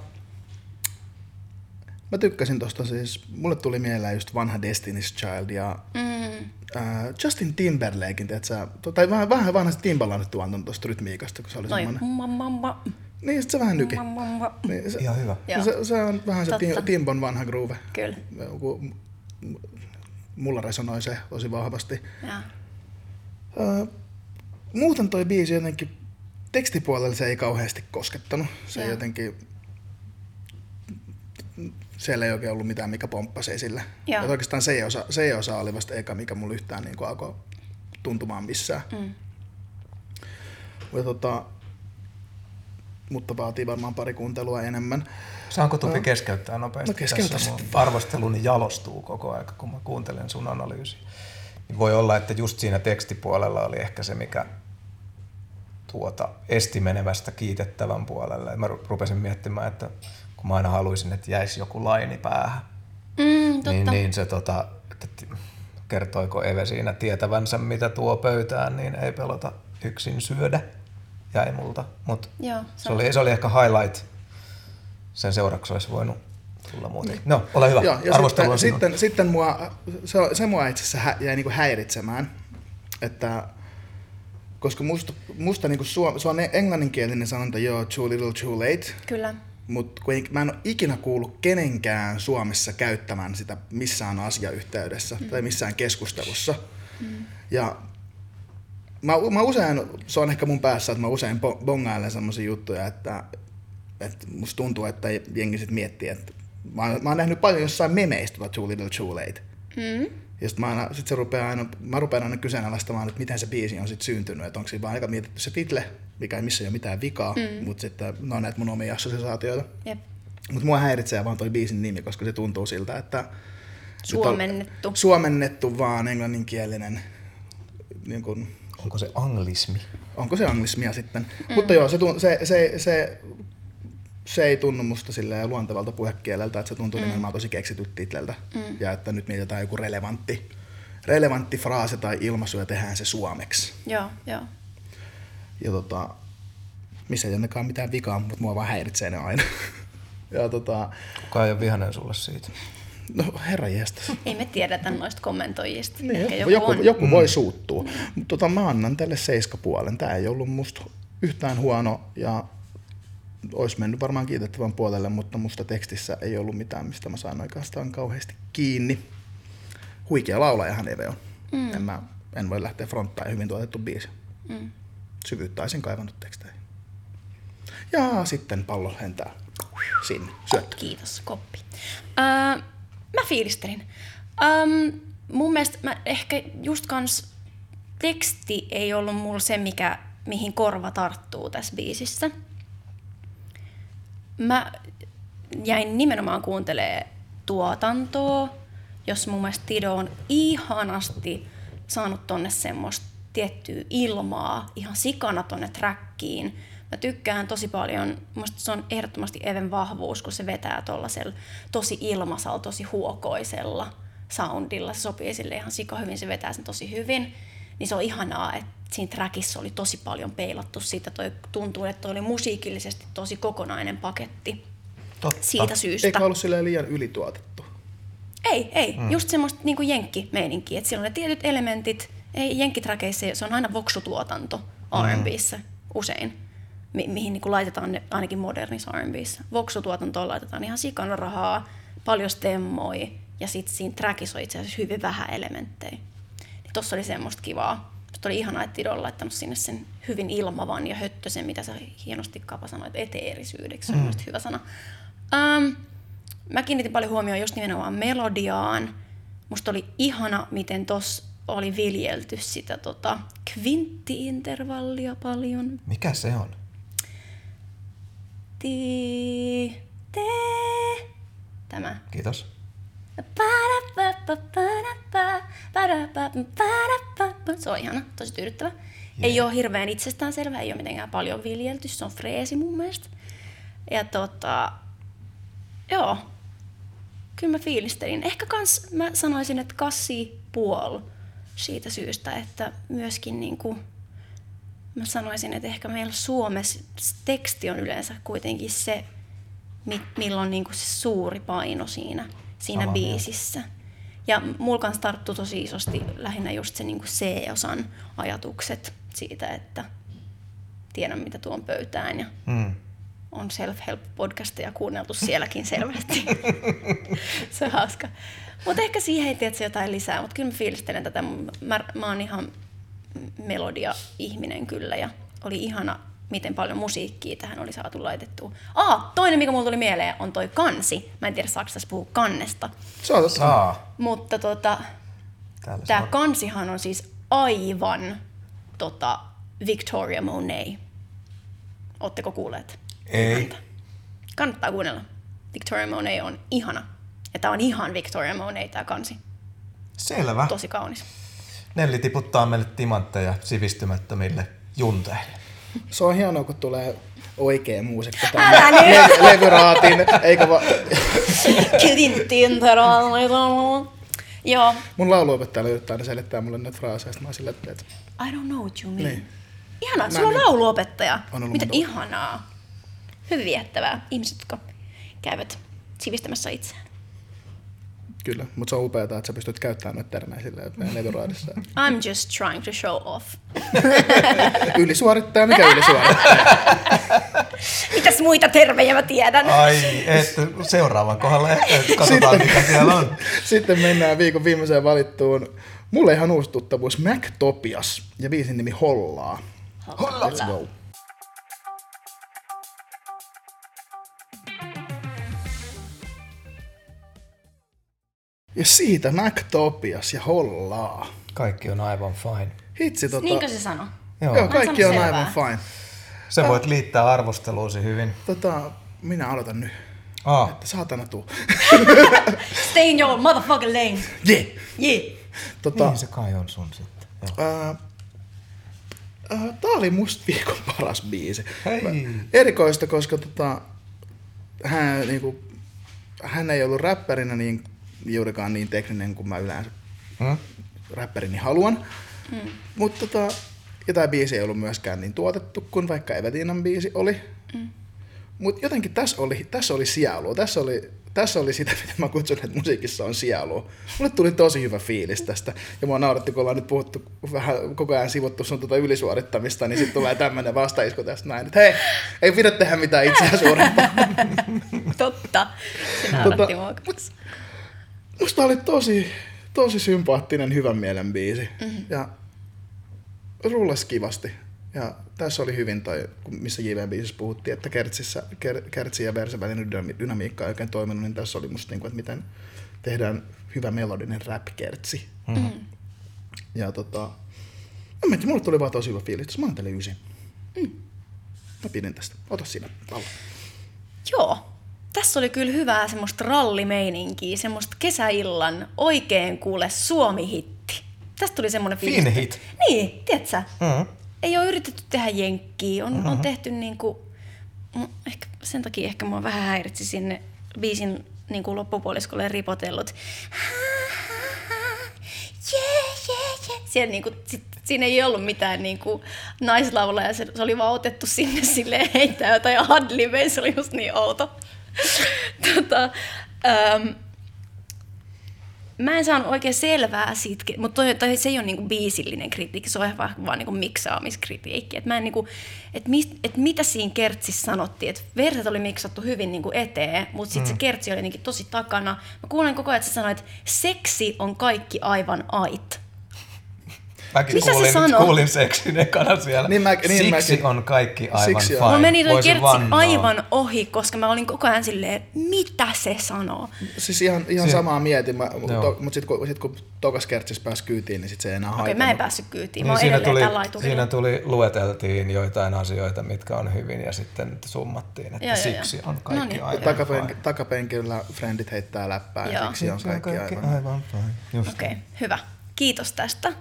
mä tykkäsin tosta siis, mulle tuli mieleen just vanha Destiny's Child ja Mm. äh, Justin Timberlakein, tiedätkö, to- tai vähän, vähän vanhasta Timbalandit tuotanto tosta rytmiikasta, kun se oli Noi. semmoinen. Mamma. Niin, sit se vähän nyki. Mamma. Niin, se, Ihan hyvä. Joo. se, se, on vähän se Totta. Tim, Timbon vanha groove. Kyllä. Joku- Mulla resonoi se tosi vahvasti. Joo. Äh, muuten toi biisi jotenkin, tekstipuolella se ei kauheasti koskettanut. Se Joo. jotenkin, siellä ei oikein ollut mitään, mikä pomppasi esille. Joo. Et oikeastaan se osa, se osa oli vasta eka, mikä mulla yhtään niin alkoi tuntumaan missään. Mm. Ja tota, mutta vaatii varmaan pari kuuntelua enemmän. Saanko Tupi keskeyttää nopeasti? No keskeytä Tässä mun arvosteluni jalostuu koko ajan, kun mä kuuntelen sun analyysiä. Voi olla, että just siinä tekstipuolella oli ehkä se, mikä tuota, esti menevästä kiitettävän puolelle. Mä ru- rupesin miettimään, että kun mä aina haluaisin, että jäisi joku laini päähän, Mm, totta. niin, niin se tota, että kertoiko Eve siinä tietävänsä, mitä tuo pöytään, niin ei pelota yksin syödä, jäi multa. Mutta Joo, se, oli, se oli ehkä highlight. Sen seuraksi olisi voinut tulla muutenkin. No, ole hyvä. Joo, ja Arvostelu on sitten, sinun. sitten, sitten mua, se, se mua itse asiassa hä, jäi niinku häiritsemään, että koska musta, musta niinku suom, se on englanninkielinen sanonta, joo, too little too late, Kyllä. mutta mä en ole ikinä kuullut kenenkään Suomessa käyttämään sitä missään asiayhteydessä mm. tai missään keskustelussa. Mm. Ja mä, mä usein, se on ehkä mun päässä, että mä usein bo- bongailen semmoisia juttuja, että, että musta tuntuu, että jengi sit miettii, että mä oon, mä oon nähnyt paljon jossain memeistä tota Too Little Too Late. Mm. Ja sit, mä aina, sit se rupeaa aina, mä rupean aina kyseenalaistamaan, että miten se biisi on sit syntynyt, että onko siinä vaan aika mietitty se title, mikä ei missä ei ole mitään vikaa, mm. mutta sitten ne on näitä mun omia assosiaatioita. Jep. Mutta mua häiritsee vaan toi biisin nimi, koska se tuntuu siltä, että... Suomennettu. Suomennettu vaan englanninkielinen. Niin kun, Onko se anglismi? onko se anglismia sitten? Mm. Mutta joo, se, se, se, se, se ei tunnu musta silleen luontevalta puhekieleltä, että se tuntuu mm. nimenomaan tosi keksityltä titleltä. Mm. Ja että nyt mietitään joku relevantti, relevantti fraasi tai ilmaisu ja tehdään se suomeksi. Joo, joo. Ja tota, missä ei ainakaan mitään vikaa, mutta mua vaan häiritsee ne aina. ja tota, Kuka ei ole vihainen sulle siitä? no herra jestas. Ei me tiedetä noista kommentoijista. Ehkä Niin, joku, joku, joku, on. joku mm. voi suuttua. Mutta tota, mä annan tälle seiskapuolen. Tämä ei ollut musta yhtään huono ja olisi mennyt varmaan kiitettävän puolelle, mutta musta tekstissä ei ollut mitään, mistä mä sain oikeastaan kauheasti kiinni. Huikea laulajahan Eve on. Mm. En, mä, en voi lähteä fronttaamaan hyvin tuotettu biisi. Mm. syvyyttä olisin kaivannut teksteihin. Ja sitten pallo lentää sinne, syöttö. Kiitos, koppi. Öö, mä fiilistelin. Öm, mun mielestä mä ehkä just kans teksti ei ollut mulla se, mikä, mihin korva tarttuu tässä biisissä. Mä jäin nimenomaan kuuntelee tuotantoa, jos mun mielestä Tido on ihanasti saanut tonne semmoista tiettyä ilmaa ihan sikana tonne trackiin. Mä tykkään tosi paljon, musta se on ehdottomasti Even vahvuus, kun se vetää tollasella tosi ilmasalla, tosi huokoisella soundilla. Se sopii sille ihan sika hyvin, se vetää sen tosi hyvin. Niin se on ihanaa, että siinä trackissa oli tosi paljon peilattu siitä. Toi tuntuu, että toi oli musiikillisesti tosi kokonainen paketti Totta. siitä syystä. Eikä ollut silleen liian ylituotettu. Ei, ei. Mm. Just semmoista niinku jenkkimeininkiä, että siellä on ne tietyt elementit. Ei jenkkiträkeissä, se on aina voksutuotanto R&Bssä usein, mi- mihin niinku laitetaan ne, ainakin modernissa R&Bssä. Voksutuotantoon laitetaan ihan sikana rahaa, paljon stemmoi ja sitten siinä trackissa on itse asiassa hyvin vähän elementtejä. Tossa oli semmoista kivaa. Sitten oli ihanaa, että Tido on laittanut sinne sen hyvin ilmavan ja höttösen, mitä sä hienosti Kapa sanoit, eteerisyydeksi. Se on mm. hyvä sana. Um, mä kiinnitin paljon huomioon just nimenomaan melodiaan. Musta oli ihana, miten tos oli viljelty sitä tota, kvinttiintervallia paljon. Mikä se on? Ti, te, tämä. Kiitos. Se on ihana, tosi tyydyttävä. Ei ole hirveän itsestäänselvä, ei ole mitenkään paljon viljelty, se on freesi mun mielestä. Ja tota, joo, kyllä mä fiilistelin. Ehkä kans mä sanoisin, että kassi puol siitä syystä, että myöskin niinku, mä sanoisin, että ehkä meillä Suomessa teksti on yleensä kuitenkin se, mi- milloin niinku se suuri paino siinä, siinä Samaa mieltä. biisissä. Ja mulla kanssa tarttu tosi isosti lähinnä just se niinku C-osan ajatukset siitä, että tiedän mitä tuon pöytään ja Mm. on self-help-podcasteja kuunneltu sielläkin selvästi. se on hauska. Mutta ehkä siihen ei tiedä jotain lisää, mutta kyllä mä fiilistelen tätä. Mä, mä oon ihan melodia-ihminen kyllä ja oli ihana, miten paljon musiikkia tähän oli saatu laitettua. Ah, toinen, mikä mulla tuli mieleen, on toi kansi. Mä en tiedä, saako tässä puhua kannesta. Se on totta. Mutta tota, tämä kansihan on siis aivan tota, Victoria Monet. Oletteko kuulleet? Ei. Kannattaa kuunnella. Victoria Monet on ihana. Ja tää on ihan Victoria Monet tää kansi. Selvä. Tosi kaunis. Nelli tiputtaa meille timantteja sivistymättömille junteille. Se on hienoa, kun tulee oikea muusikko Älä tänne nyt! le- levyraatiin, eikä vaan... Joo, Mun lauluopettaja yrittää aina selittää mulle näitä fraaseja, sitten mä oon silleen, että I don't know what you mean. Niin. Ihanaa, sulla on en- lauluopettaja. On ollut Mitä monta ihanaa. Hyvin viettävää. Ihmiset, jotka käyvät sivistämässä itseään. Kyllä, mutta se on upeaa, että sä pystyt käyttämään noita termejä silleen levyraadissa. I'm just trying to show off. Ylisuorittaja, mikä ylisuorittaja? Mitäs muita termejä mä tiedän? Ai, että seuraavan kohdalla ehkä katsotaan mikä siellä on. Sitten mennään viikon viimeiseen valittuun. Mulle ihan uusi tuttavuus, Mactopias ja biisin nimi Hollaa. Let's go. Ja siitä Mactopias ja Hollaa. Kaikki on aivan fine. Hitsi tota... Niinkö se sano? Joo. Joo, kaikki on selvää. aivan fine. Se voit liittää arvosteluusi hyvin. Tota, minä aloitan nyt. Ah, Saatana tuu. Stay in your motherfucking lane. Yeah. Yeah. Tota, niin se kai on sun sitten. Joo. Ää, ää, tää oli musta viikon paras biisi. Hei. Mä- Erikoista, koska tota, hän, niinku, hän ei ollut räppärinä niin, juurikaan niin tekninen kuin mä yleensä Hmm? räppärini haluan. Mm. Mutta tota, ja tää biisi ei ollut myöskään niin tuotettu kuin vaikka Evetiinan biisi oli. Mm. Mutta jotenkin tässä oli, tässä oli sielua. Tässä oli, tässä oli sitä, mitä mä kutsun, että musiikissa on sielua. Mulle tuli tosi hyvä fiilis tästä. Ja mua nauratti, kun ollaan nyt puhuttu vähän koko ajan sivuttu sun tota ylisuorittamista, niin sitten tulee tämmöinen vastaisku tästä näin, että hei, ei pidä tehdä mitään itseään suurempaa. Totta. Se Tota, nauratti mua kanssa. Musta oli tosi, tosi sympaattinen, hyvän mielen biisi. Mm-hmm. Ja rullas kivasti. Ja tässä oli hyvin toi, kun- missä JV-biisissä puhuttiin, että Kertsissä, Ker, Kertsin ja Versen välinen dynami- dynamiikka ei oikein toiminut, niin tässä oli musta niinku, että miten tehdään hyvä melodinen rap-kertsi. Mm. Ja tota, en tiedä, mulle tuli vaan tosi hyvä fiilis. Mä tälle ysin. Mm. Mä pidin tästä. Ota siinä alla. Joo. Tässä oli kyllä hyvää semmoista rallimeininkiä, semmoista kesäillan oikein kuule Suomi-hitti. Tästä tuli semmoinen fiilis. Fine että- hit. Niin, tiedätkö? Mm. Ei ole yritetty tehdä jenkkiä, on, Mm-hmm. on tehty niinku, mm, ehkä, sen takia ehkä mua vähän häiritsi sinne biisin niinku loppupuoliskolle ripotellut. Yeah, yeah, yeah. Siellä niinku, sit, siinä ei ollut mitään niinku naislaulaa ja se, se, oli vaan otettu sinne silleen heittää jotain adlibeja, se oli just niin outo. tota, ähm, mä en saanut oikein selvää siitä, mutta toi, toi, se ei ole niinku biisillinen kritiikki, se on ihan vaan, vaan niinku miksaamiskritiikki. Et mä en niinku, et, mis, et mitä siinä kertsissä sanottiin, että verset oli miksattu hyvin niinku eteen, mutta sitten mm. se kertsi oli jotenkin tosi takana. Mä kuulen koko ajan, että sä sanoit, että seksi on kaikki aivan ait. Mäkin Mitä se kuulin, sanoo? kuulin seksin ekana siellä. Niin mä- niin Siksi mäkin. on kaikki aivan Siksi on. fine. Mulla meni toi Voisin kertsi vannoa. aivan ohi, koska mä olin koko ajan silleen, mitä se sanoo. Siis ihan, ihan Si- samaa mietin, mä, to, mutta sitten kun, sit kun tokas kertsissä pääsi kyytiin, niin sit se ei enää Okei, haitannut. mä en päässyt kyytiin, mä Niin siinä, tuli, siinä tuli, lueteltiin joitain asioita, mitkä on hyvin, ja sitten summattiin, että Joo, siksi joo. on kaikki No niin. aivan Takapen, fine. takapenkillä frendit heittää läppää ja Joo. siksi on Siksi on kaikki, aivan. aivan fine. Okei, okay, hyvä. Kiitos tästä.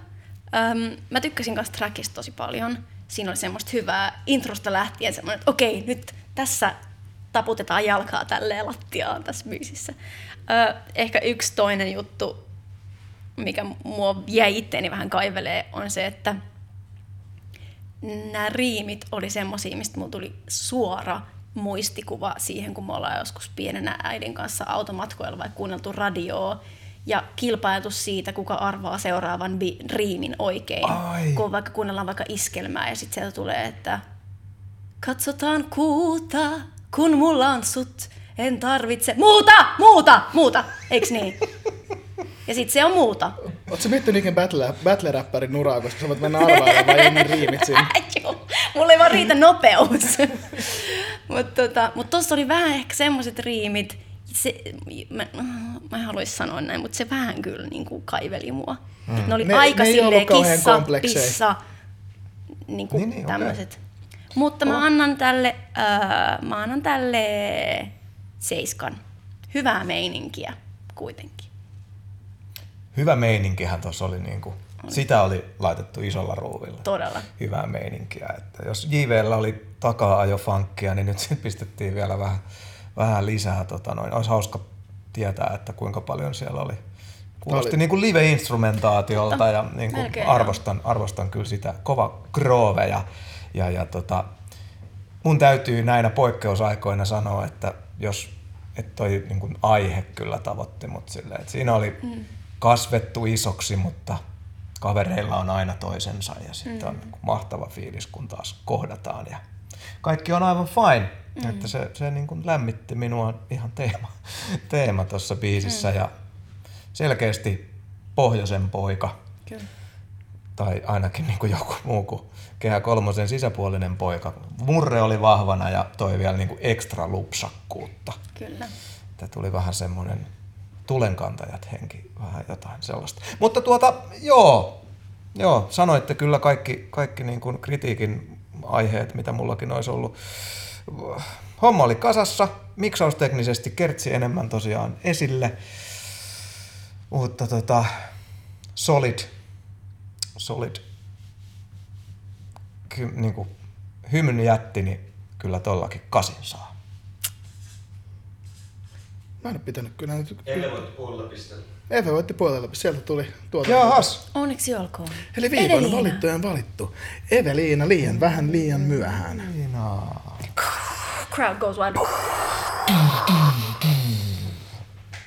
Öm, mä tykkäsin kanssa trackista tosi paljon. Siinä oli semmoista hyvää introsta lähtien semmoinen, että okei, nyt tässä taputetaan jalkaa tälleen lattiaan tässä biisissä. Ö, ehkä yksi toinen juttu, mikä mua jäi itteeni vähän kaivelee, on se, että nämä riimit oli semmosia, mistä mulla tuli suora muistikuva siihen, kun me ollaan joskus pienenä äidin kanssa automatkoilla vai kuunneltu radioa ja kilpailtu siitä, kuka arvaa seuraavan bi- riimin oikein. Ai. Kun vaikka kuunnellaan vaikka iskelmää ja sitten sieltä tulee, että katsotaan kuuta, kun mulla on sut, en tarvitse muuta, muuta, muuta, eiks niin? Ja sitten se on muuta. Oletko miettinyt ikinä battle, battle-räppärin nuraa, koska sä voit mennä arvailemaan vai riimit siinä? Joo, mulla ei vaan riitä nopeus. Mutta tota, mut tossa oli vähän ehkä semmoiset riimit, se, mä, mä en haluaisi sanoa näin, mutta se vähän kyllä niin kuin kaiveli mua. Mm. Ne oli Ne- aika ne silleen kissa, pissa, niin kuin Niin, niin, niin, tämmöiset. Mutta mä annan tälle, äh, mä annan tälle seiskan. Hyvää meininkiä kuitenkin. Hyvä meininkihän tuossa oli, niinku, sitä oli laitettu isolla ruuvilla. Todella. Hyvää meininkiä. Että jos JVllä oli takaa ajo niin nyt sitten pistettiin vielä vähän, vähän lisää. Tota noin. Olisi hauska tietää, että kuinka paljon siellä oli. Kuulosti Oli. niin kuin live-instrumentaatiolta ja niin kuin Melkein, arvostan, arvostan kyllä sitä. Kova groove ja, ja, ja tota, mun täytyy näinä poikkeusaikoina sanoa, että jos että toi niin kuin aihe kyllä tavoitti mut silleen, että siinä oli mm. kasvettu isoksi, mutta kavereilla on aina toisensa ja sitten mm. on niin kuin mahtava fiilis, kun taas kohdataan ja kaikki on aivan fine. Mm. Että se, se niin kuin lämmitti minua ihan teema, teema tuossa biisissä mm. ja selkeästi pohjoisen poika Kyllä. tai ainakin niin kuin joku muu kuin Kehä Kolmosen sisäpuolinen poika. Murre oli vahvana ja toi vielä niin kuin ekstra lupsakkuutta. Kyllä. Että tuli vähän semmoinen tulenkantajat henki, vähän jotain sellaista. Mutta tuota, joo, joo sanoitte kyllä kaikki, kaikki niin kuin kritiikin aiheet, mitä mullakin olisi ollut. Homma oli kasassa, miksausteknisesti kertsi enemmän tosiaan esille. Mutta tota, solid, solid, ky, niin kuin, hymyn jätti, niin kyllä tollakin kasin saa. Mä en ole pitänyt kyllä nyt... Emme voi puolella pistellä. Eve voitti puolella, sieltä tuli tuota. Jaahas, Onneksi olkoon. Eli viikon valittujen valittu. Eveliina liian vähän liian myöhään. Crowd goes wild.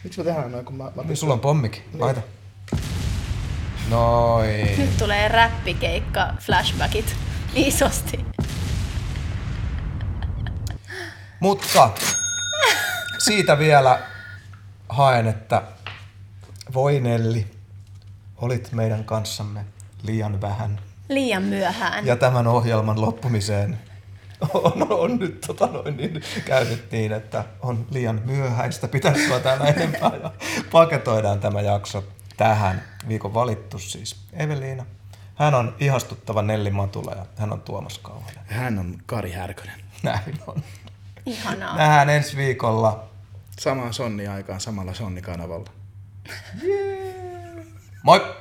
Miksi mä tehdään noin, kun mä, mä niin sulla on pommikin, laita. Noin. Nyt tulee räppikeikka flashbackit isosti. Mutta siitä vielä haen, että voi Nelli, olit meidän kanssamme liian vähän. Liian myöhään. Ja tämän ohjelman loppumiseen on, on nyt tota noin, niin, käynyt niin, että on liian myöhäistä. Pitäisi olla täällä enempää ja paketoidaan tämä jakso tähän. Viikon valittu siis Eveliina. Hän on ihastuttava Nelli Matula ja hän on Tuomas Kauhanen. Hän on Kari Härkönen. Näin on. Ihanaa. Nähdään ensi viikolla. Samaan Sonni aikaan samalla Sonni-kanavalla. Moi!